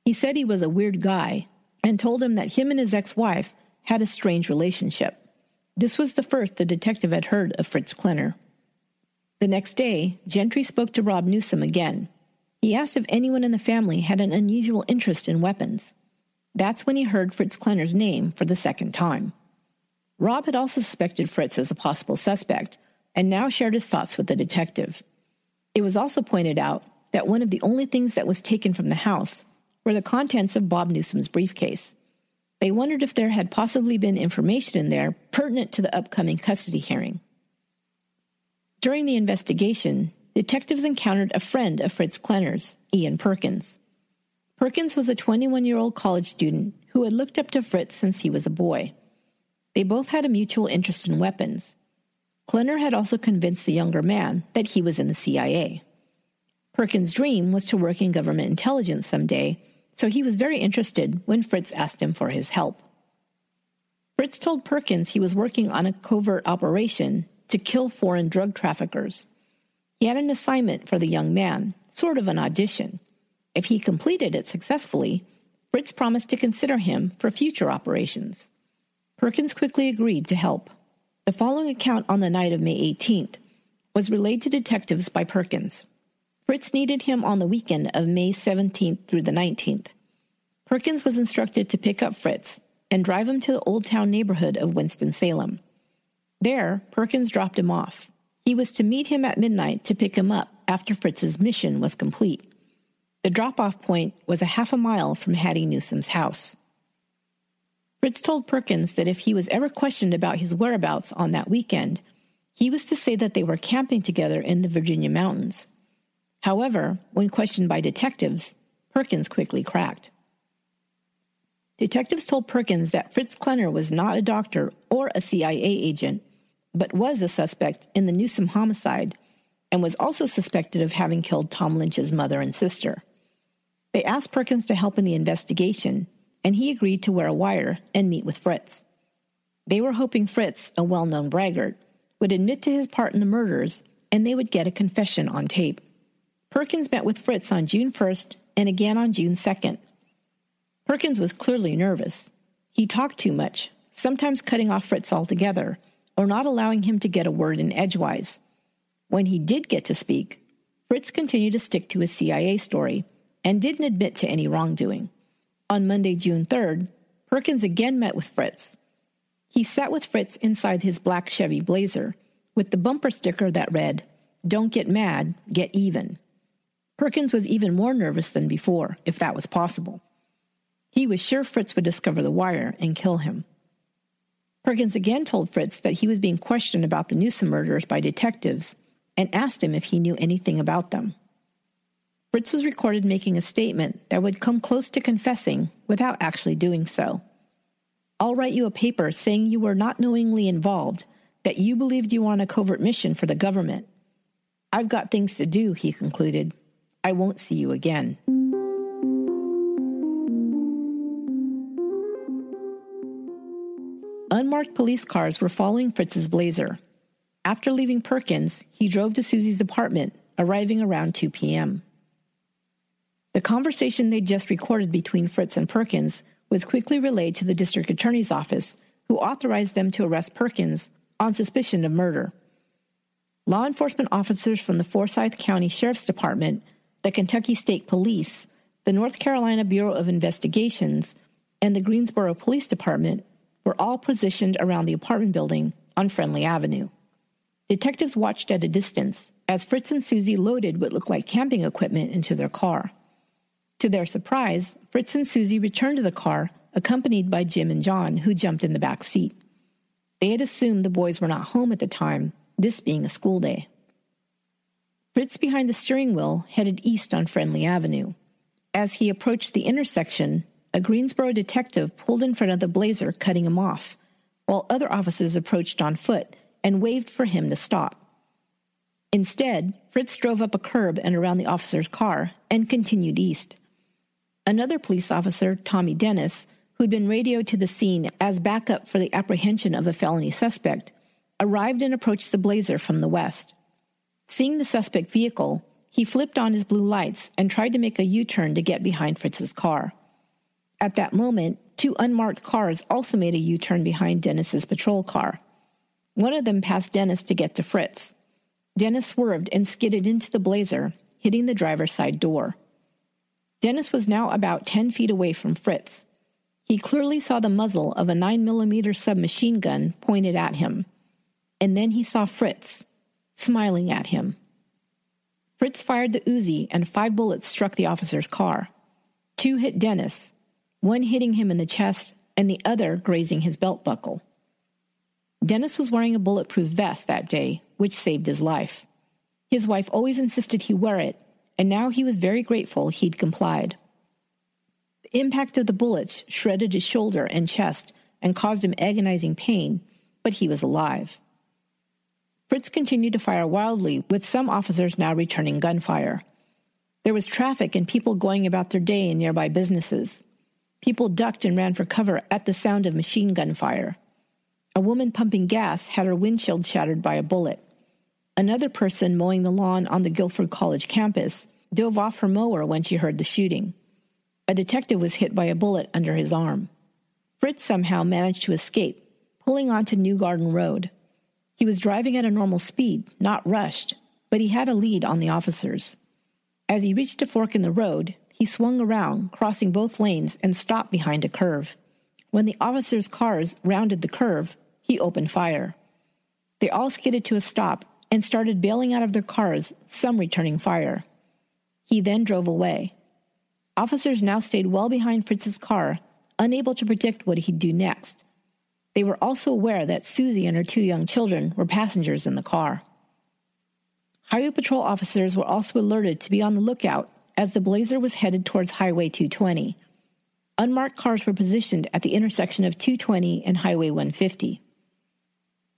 He said he was a weird guy and told him that him and his ex wife had a strange relationship. This was the first the detective had heard of Fritz Klenner. The next day, Gentry spoke to Rob Newsom again. He asked if anyone in the family had an unusual interest in weapons. That's when he heard Fritz Klenner's name for the second time. Rob had also suspected Fritz as a possible suspect and now shared his thoughts with the detective. It was also pointed out that one of the only things that was taken from the house were the contents of Bob Newsom's briefcase. They wondered if there had possibly been information in there pertinent to the upcoming custody hearing. During the investigation, detectives encountered a friend of Fritz Klenner's, Ian Perkins. Perkins was a 21 year old college student who had looked up to Fritz since he was a boy. They both had a mutual interest in weapons. Klenner had also convinced the younger man that he was in the CIA. Perkins' dream was to work in government intelligence someday so he was very interested when Fritz asked him for his help. Fritz told Perkins he was working on a covert operation to kill foreign drug traffickers. He had an assignment for the young man, sort of an audition. If he completed it successfully, Fritz promised to consider him for future operations. Perkins quickly agreed to help. The following account on the night of May 18th was relayed to detectives by Perkins. Fritz needed him on the weekend of May 17th through the 19th. Perkins was instructed to pick up Fritz and drive him to the Old Town neighborhood of Winston-Salem. There, Perkins dropped him off. He was to meet him at midnight to pick him up after Fritz's mission was complete. The drop off point was a half a mile from Hattie Newsom's house. Fritz told Perkins that if he was ever questioned about his whereabouts on that weekend, he was to say that they were camping together in the Virginia mountains. However, when questioned by detectives, Perkins quickly cracked. Detectives told Perkins that Fritz Klenner was not a doctor or a CIA agent, but was a suspect in the Newsom homicide and was also suspected of having killed Tom Lynch's mother and sister. They asked Perkins to help in the investigation, and he agreed to wear a wire and meet with Fritz. They were hoping Fritz, a well known braggart, would admit to his part in the murders and they would get a confession on tape. Perkins met with Fritz on June 1st and again on June 2nd. Perkins was clearly nervous. He talked too much, sometimes cutting off Fritz altogether, or not allowing him to get a word in edgewise. When he did get to speak, Fritz continued to stick to his CIA story and didn't admit to any wrongdoing. On Monday, June 3rd, Perkins again met with Fritz. He sat with Fritz inside his black Chevy Blazer with the bumper sticker that read, Don't get mad, get even. Perkins was even more nervous than before, if that was possible. He was sure Fritz would discover the wire and kill him. Perkins again told Fritz that he was being questioned about the Newsom murders by detectives and asked him if he knew anything about them. Fritz was recorded making a statement that would come close to confessing without actually doing so. I'll write you a paper saying you were not knowingly involved, that you believed you were on a covert mission for the government. I've got things to do, he concluded. I won't see you again. Unmarked police cars were following Fritz's blazer. After leaving Perkins, he drove to Susie's apartment, arriving around 2 p.m. The conversation they'd just recorded between Fritz and Perkins was quickly relayed to the district attorney's office, who authorized them to arrest Perkins on suspicion of murder. Law enforcement officers from the Forsyth County Sheriff's Department the Kentucky State Police, the North Carolina Bureau of Investigations, and the Greensboro Police Department were all positioned around the apartment building on Friendly Avenue. Detectives watched at a distance as Fritz and Susie loaded what looked like camping equipment into their car. To their surprise, Fritz and Susie returned to the car, accompanied by Jim and John, who jumped in the back seat. They had assumed the boys were not home at the time, this being a school day. Fritz behind the steering wheel headed east on Friendly Avenue. As he approached the intersection, a Greensboro detective pulled in front of the blazer, cutting him off, while other officers approached on foot and waved for him to stop. Instead, Fritz drove up a curb and around the officer's car and continued east. Another police officer, Tommy Dennis, who'd been radioed to the scene as backup for the apprehension of a felony suspect, arrived and approached the blazer from the west. Seeing the suspect vehicle, he flipped on his blue lights and tried to make a U turn to get behind Fritz's car. At that moment, two unmarked cars also made a U turn behind Dennis's patrol car. One of them passed Dennis to get to Fritz. Dennis swerved and skidded into the blazer, hitting the driver's side door. Dennis was now about 10 feet away from Fritz. He clearly saw the muzzle of a 9mm submachine gun pointed at him. And then he saw Fritz, smiling at him. Fritz fired the Uzi, and five bullets struck the officer's car. Two hit Dennis, one hitting him in the chest and the other grazing his belt buckle. Dennis was wearing a bulletproof vest that day, which saved his life. His wife always insisted he wear it, and now he was very grateful he'd complied. The impact of the bullets shredded his shoulder and chest and caused him agonizing pain, but he was alive. Fritz continued to fire wildly, with some officers now returning gunfire. There was traffic and people going about their day in nearby businesses. People ducked and ran for cover at the sound of machine gun fire. A woman pumping gas had her windshield shattered by a bullet. Another person mowing the lawn on the Guilford College campus dove off her mower when she heard the shooting. A detective was hit by a bullet under his arm. Fritz somehow managed to escape, pulling onto New Garden Road. He was driving at a normal speed, not rushed, but he had a lead on the officers. As he reached a fork in the road, he swung around, crossing both lanes, and stopped behind a curve. When the officers' cars rounded the curve, he opened fire. They all skidded to a stop and started bailing out of their cars, some returning fire. He then drove away. Officers now stayed well behind Fritz's car, unable to predict what he'd do next. They were also aware that Susie and her two young children were passengers in the car. Highway patrol officers were also alerted to be on the lookout as the blazer was headed towards Highway 220. Unmarked cars were positioned at the intersection of 220 and Highway 150.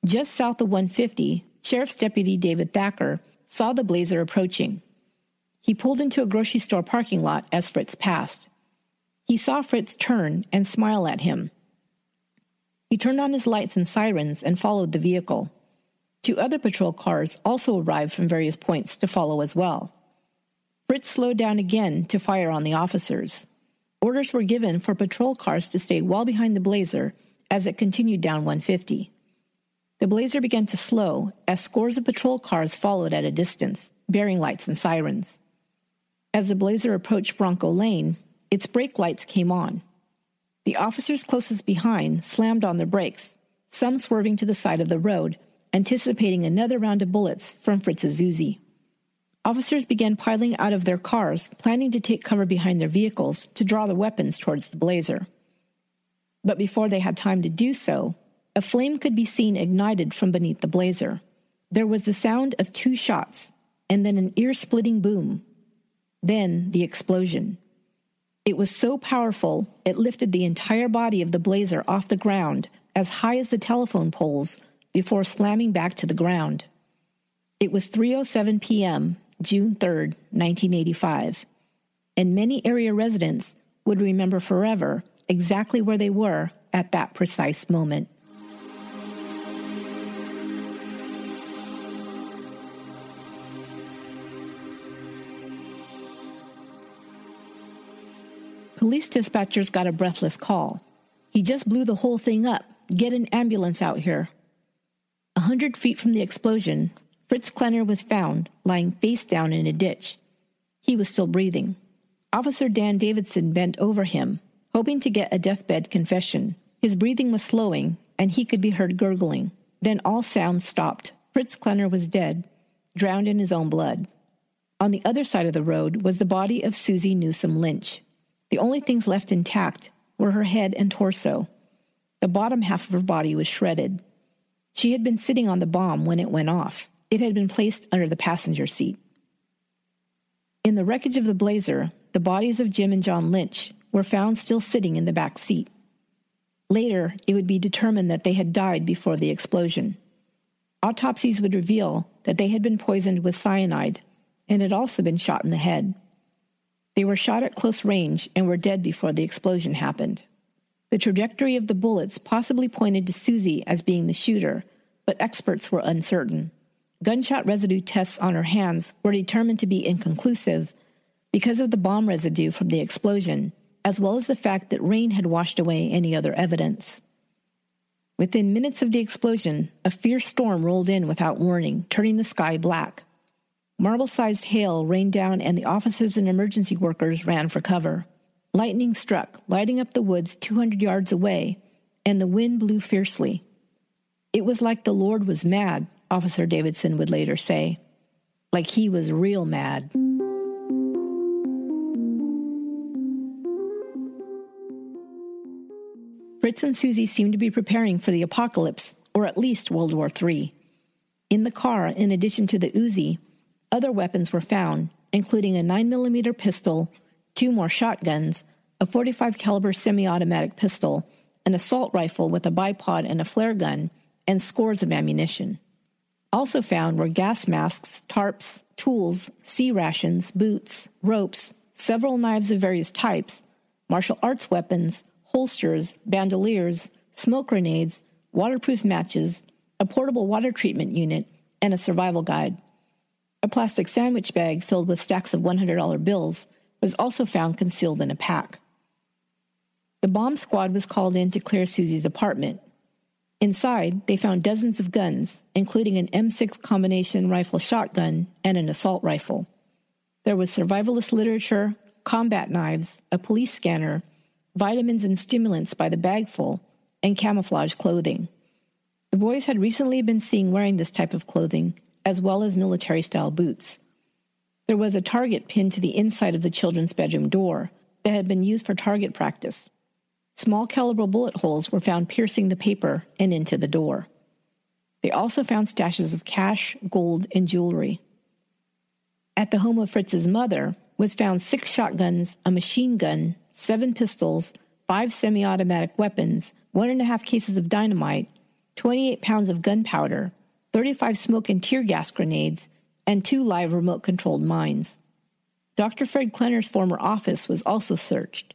Just south of 150, Sheriff's Deputy David Thacker saw the blazer approaching. He pulled into a grocery store parking lot as Fritz passed. He saw Fritz turn and smile at him, he turned on his lights and sirens and followed the vehicle. Two other patrol cars also arrived from various points to follow as well. Fritz slowed down again to fire on the officers. Orders were given for patrol cars to stay well behind the Blazer as it continued down 150. The Blazer began to slow as scores of patrol cars followed at a distance, bearing lights and sirens. As the Blazer approached Bronco Lane, its brake lights came on. The officers closest behind slammed on their brakes, some swerving to the side of the road, anticipating another round of bullets from Fritz's Uzi. Officers began piling out of their cars, planning to take cover behind their vehicles to draw their weapons towards the blazer. But before they had time to do so, a flame could be seen ignited from beneath the blazer. There was the sound of two shots, and then an ear splitting boom. Then the explosion. It was so powerful, it lifted the entire body of the blazer off the ground as high as the telephone poles before slamming back to the ground. It was 3:07 p.m., June 3, 1985, and many area residents would remember forever exactly where they were at that precise moment. Police dispatchers got a breathless call. He just blew the whole thing up. Get an ambulance out here. A hundred feet from the explosion, Fritz Klenner was found lying face down in a ditch. He was still breathing. Officer Dan Davidson bent over him, hoping to get a deathbed confession. His breathing was slowing, and he could be heard gurgling. Then all sounds stopped. Fritz Klenner was dead, drowned in his own blood. On the other side of the road was the body of Susie Newsom Lynch. The only things left intact were her head and torso. The bottom half of her body was shredded. She had been sitting on the bomb when it went off. It had been placed under the passenger seat. In the wreckage of the Blazer, the bodies of Jim and John Lynch were found still sitting in the back seat. Later, it would be determined that they had died before the explosion. Autopsies would reveal that they had been poisoned with cyanide and had also been shot in the head. They were shot at close range and were dead before the explosion happened. The trajectory of the bullets possibly pointed to Susie as being the shooter, but experts were uncertain. Gunshot residue tests on her hands were determined to be inconclusive because of the bomb residue from the explosion, as well as the fact that rain had washed away any other evidence. Within minutes of the explosion, a fierce storm rolled in without warning, turning the sky black. Marble sized hail rained down, and the officers and emergency workers ran for cover. Lightning struck, lighting up the woods 200 yards away, and the wind blew fiercely. It was like the Lord was mad, Officer Davidson would later say. Like he was real mad. Fritz and Susie seemed to be preparing for the apocalypse, or at least World War III. In the car, in addition to the Uzi, other weapons were found, including a 9mm pistol, two more shotguns, a 45 caliber semi-automatic pistol, an assault rifle with a bipod and a flare gun, and scores of ammunition. Also found were gas masks, tarps, tools, C rations, boots, ropes, several knives of various types, martial arts weapons, holsters, bandoliers, smoke grenades, waterproof matches, a portable water treatment unit, and a survival guide. A plastic sandwich bag filled with stacks of $100 bills was also found concealed in a pack. The bomb squad was called in to clear Susie's apartment. Inside, they found dozens of guns, including an M6 combination rifle shotgun and an assault rifle. There was survivalist literature, combat knives, a police scanner, vitamins and stimulants by the bagful, and camouflage clothing. The boys had recently been seen wearing this type of clothing, as well as military style boots. There was a target pinned to the inside of the children's bedroom door that had been used for target practice. Small caliber bullet holes were found piercing the paper and into the door. They also found stashes of cash, gold, and jewelry. At the home of Fritz's mother was found six shotguns, a machine gun, seven pistols, five semi automatic weapons, one and a half cases of dynamite, 28 pounds of gunpowder, 35 smoke and tear gas grenades, and two live remote controlled mines. Dr. Fred Klenner's former office was also searched.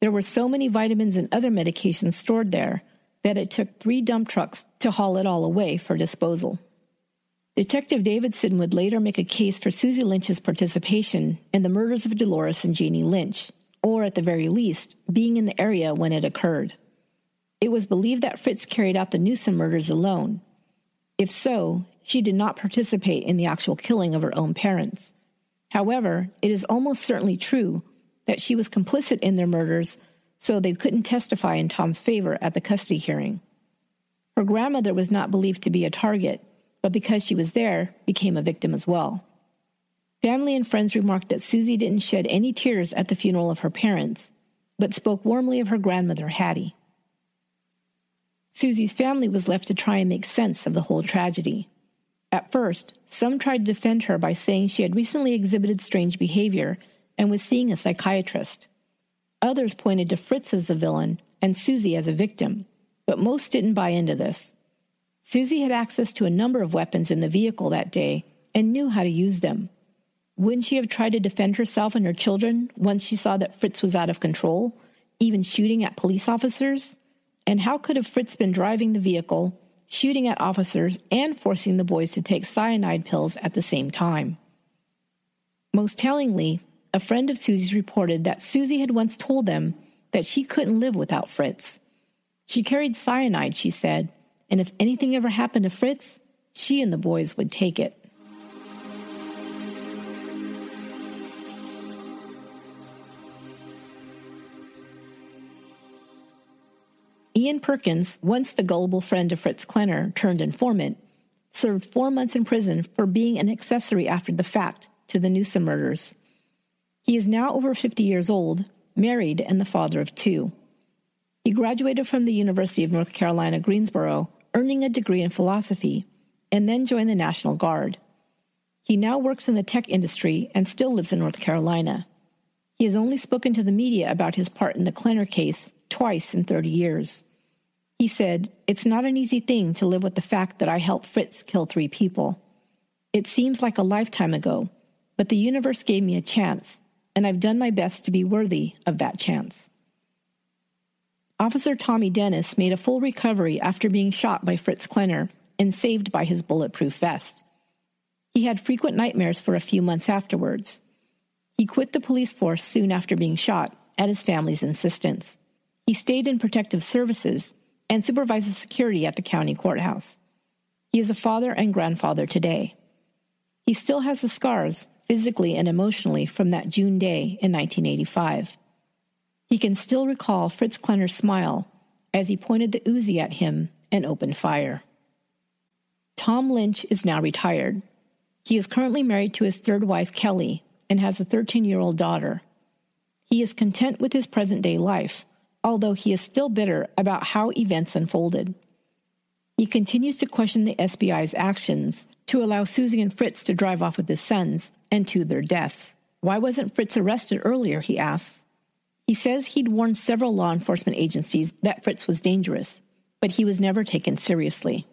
There were so many vitamins and other medications stored there that it took three dump trucks to haul it all away for disposal. Detective Davidson would later make a case for Susie Lynch's participation in the murders of Dolores and Janie Lynch, or at the very least, being in the area when it occurred. It was believed that Fritz carried out the Newsom murders alone. If so, she did not participate in the actual killing of her own parents. However, it is almost certainly true that she was complicit in their murders, so they couldn't testify in Tom's favor at the custody hearing. Her grandmother was not believed to be a target, but because she was there, became a victim as well. Family and friends remarked that Susie didn't shed any tears at the funeral of her parents, but spoke warmly of her grandmother, Hattie. Susie's family was left to try and make sense of the whole tragedy. At first, some tried to defend her by saying she had recently exhibited strange behavior and was seeing a psychiatrist. Others pointed to Fritz as the villain and Susie as a victim, but most didn't buy into this. Susie had access to a number of weapons in the vehicle that day and knew how to use them. Wouldn't she have tried to defend herself and her children once she saw that Fritz was out of control, even shooting at police officers? And how could have Fritz been driving the vehicle, shooting at officers, and forcing the boys to take cyanide pills at the same time? Most tellingly, a friend of Susie's reported that Susie had once told them that she couldn't live without Fritz. She carried cyanide, she said, and if anything ever happened to Fritz, she and the boys would take it. Ian Perkins, once the gullible friend of Fritz Klenner turned informant, served four months in prison for being an accessory after the fact to the Newsom murders. He is now over 50 years old, married, and the father of two. He graduated from the University of North Carolina, Greensboro, earning a degree in philosophy, and then joined the National Guard. He now works in the tech industry and still lives in North Carolina. He has only spoken to the media about his part in the Klenner case twice in 30 years. He said, It's not an easy thing to live with the fact that I helped Fritz kill three people. It seems like a lifetime ago, but the universe gave me a chance, and I've done my best to be worthy of that chance. Officer Tommy Dennis made a full recovery after being shot by Fritz Klenner and saved by his bulletproof vest. He had frequent nightmares for a few months afterwards. He quit the police force soon after being shot at his family's insistence. He stayed in protective services and supervises security at the county courthouse. He is a father and grandfather today. He still has the scars, physically and emotionally, from that June day in 1985. He can still recall Fritz Klenner's smile as he pointed the Uzi at him and opened fire. Tom Lynch is now retired. He is currently married to his third wife, Kelly, and has a 13 year old daughter. He is content with his present day life, although he is still bitter about how events unfolded. He continues to question the SBI's actions to allow Susie and Fritz to drive off with his sons and to their deaths. Why wasn't Fritz arrested earlier? He asks. He says he'd warned several law enforcement agencies that Fritz was dangerous, but he was never taken seriously.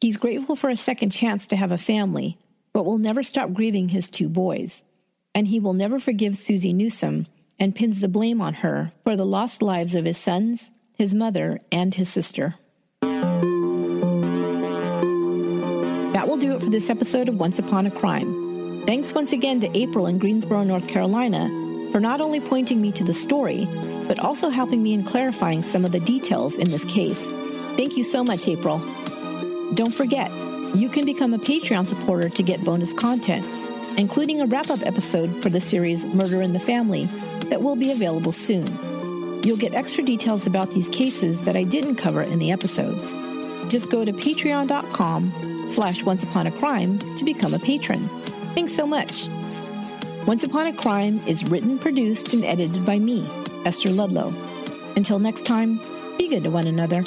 He's grateful for a second chance to have a family but will never stop grieving his two boys. And he will never forgive Susie Newsom and pins the blame on her for the lost lives of his sons, his mother, and his sister. That will do it for this episode of Once Upon a Crime. Thanks once again to April in Greensboro, North Carolina, for not only pointing me to the story, but also helping me in clarifying some of the details in this case. Thank you so much, April. Don't forget, you can become a Patreon supporter to get bonus content, including a wrap up episode for the series Murder in the Family that will be available soon. You'll get extra details about these cases that I didn't cover in the episodes. Just go to patreon.com slash once upon a crime to become a patron. Thanks so much. Once Upon a Crime is written, produced, and edited by me, Esther Ludlow. Until next time, be good to one another.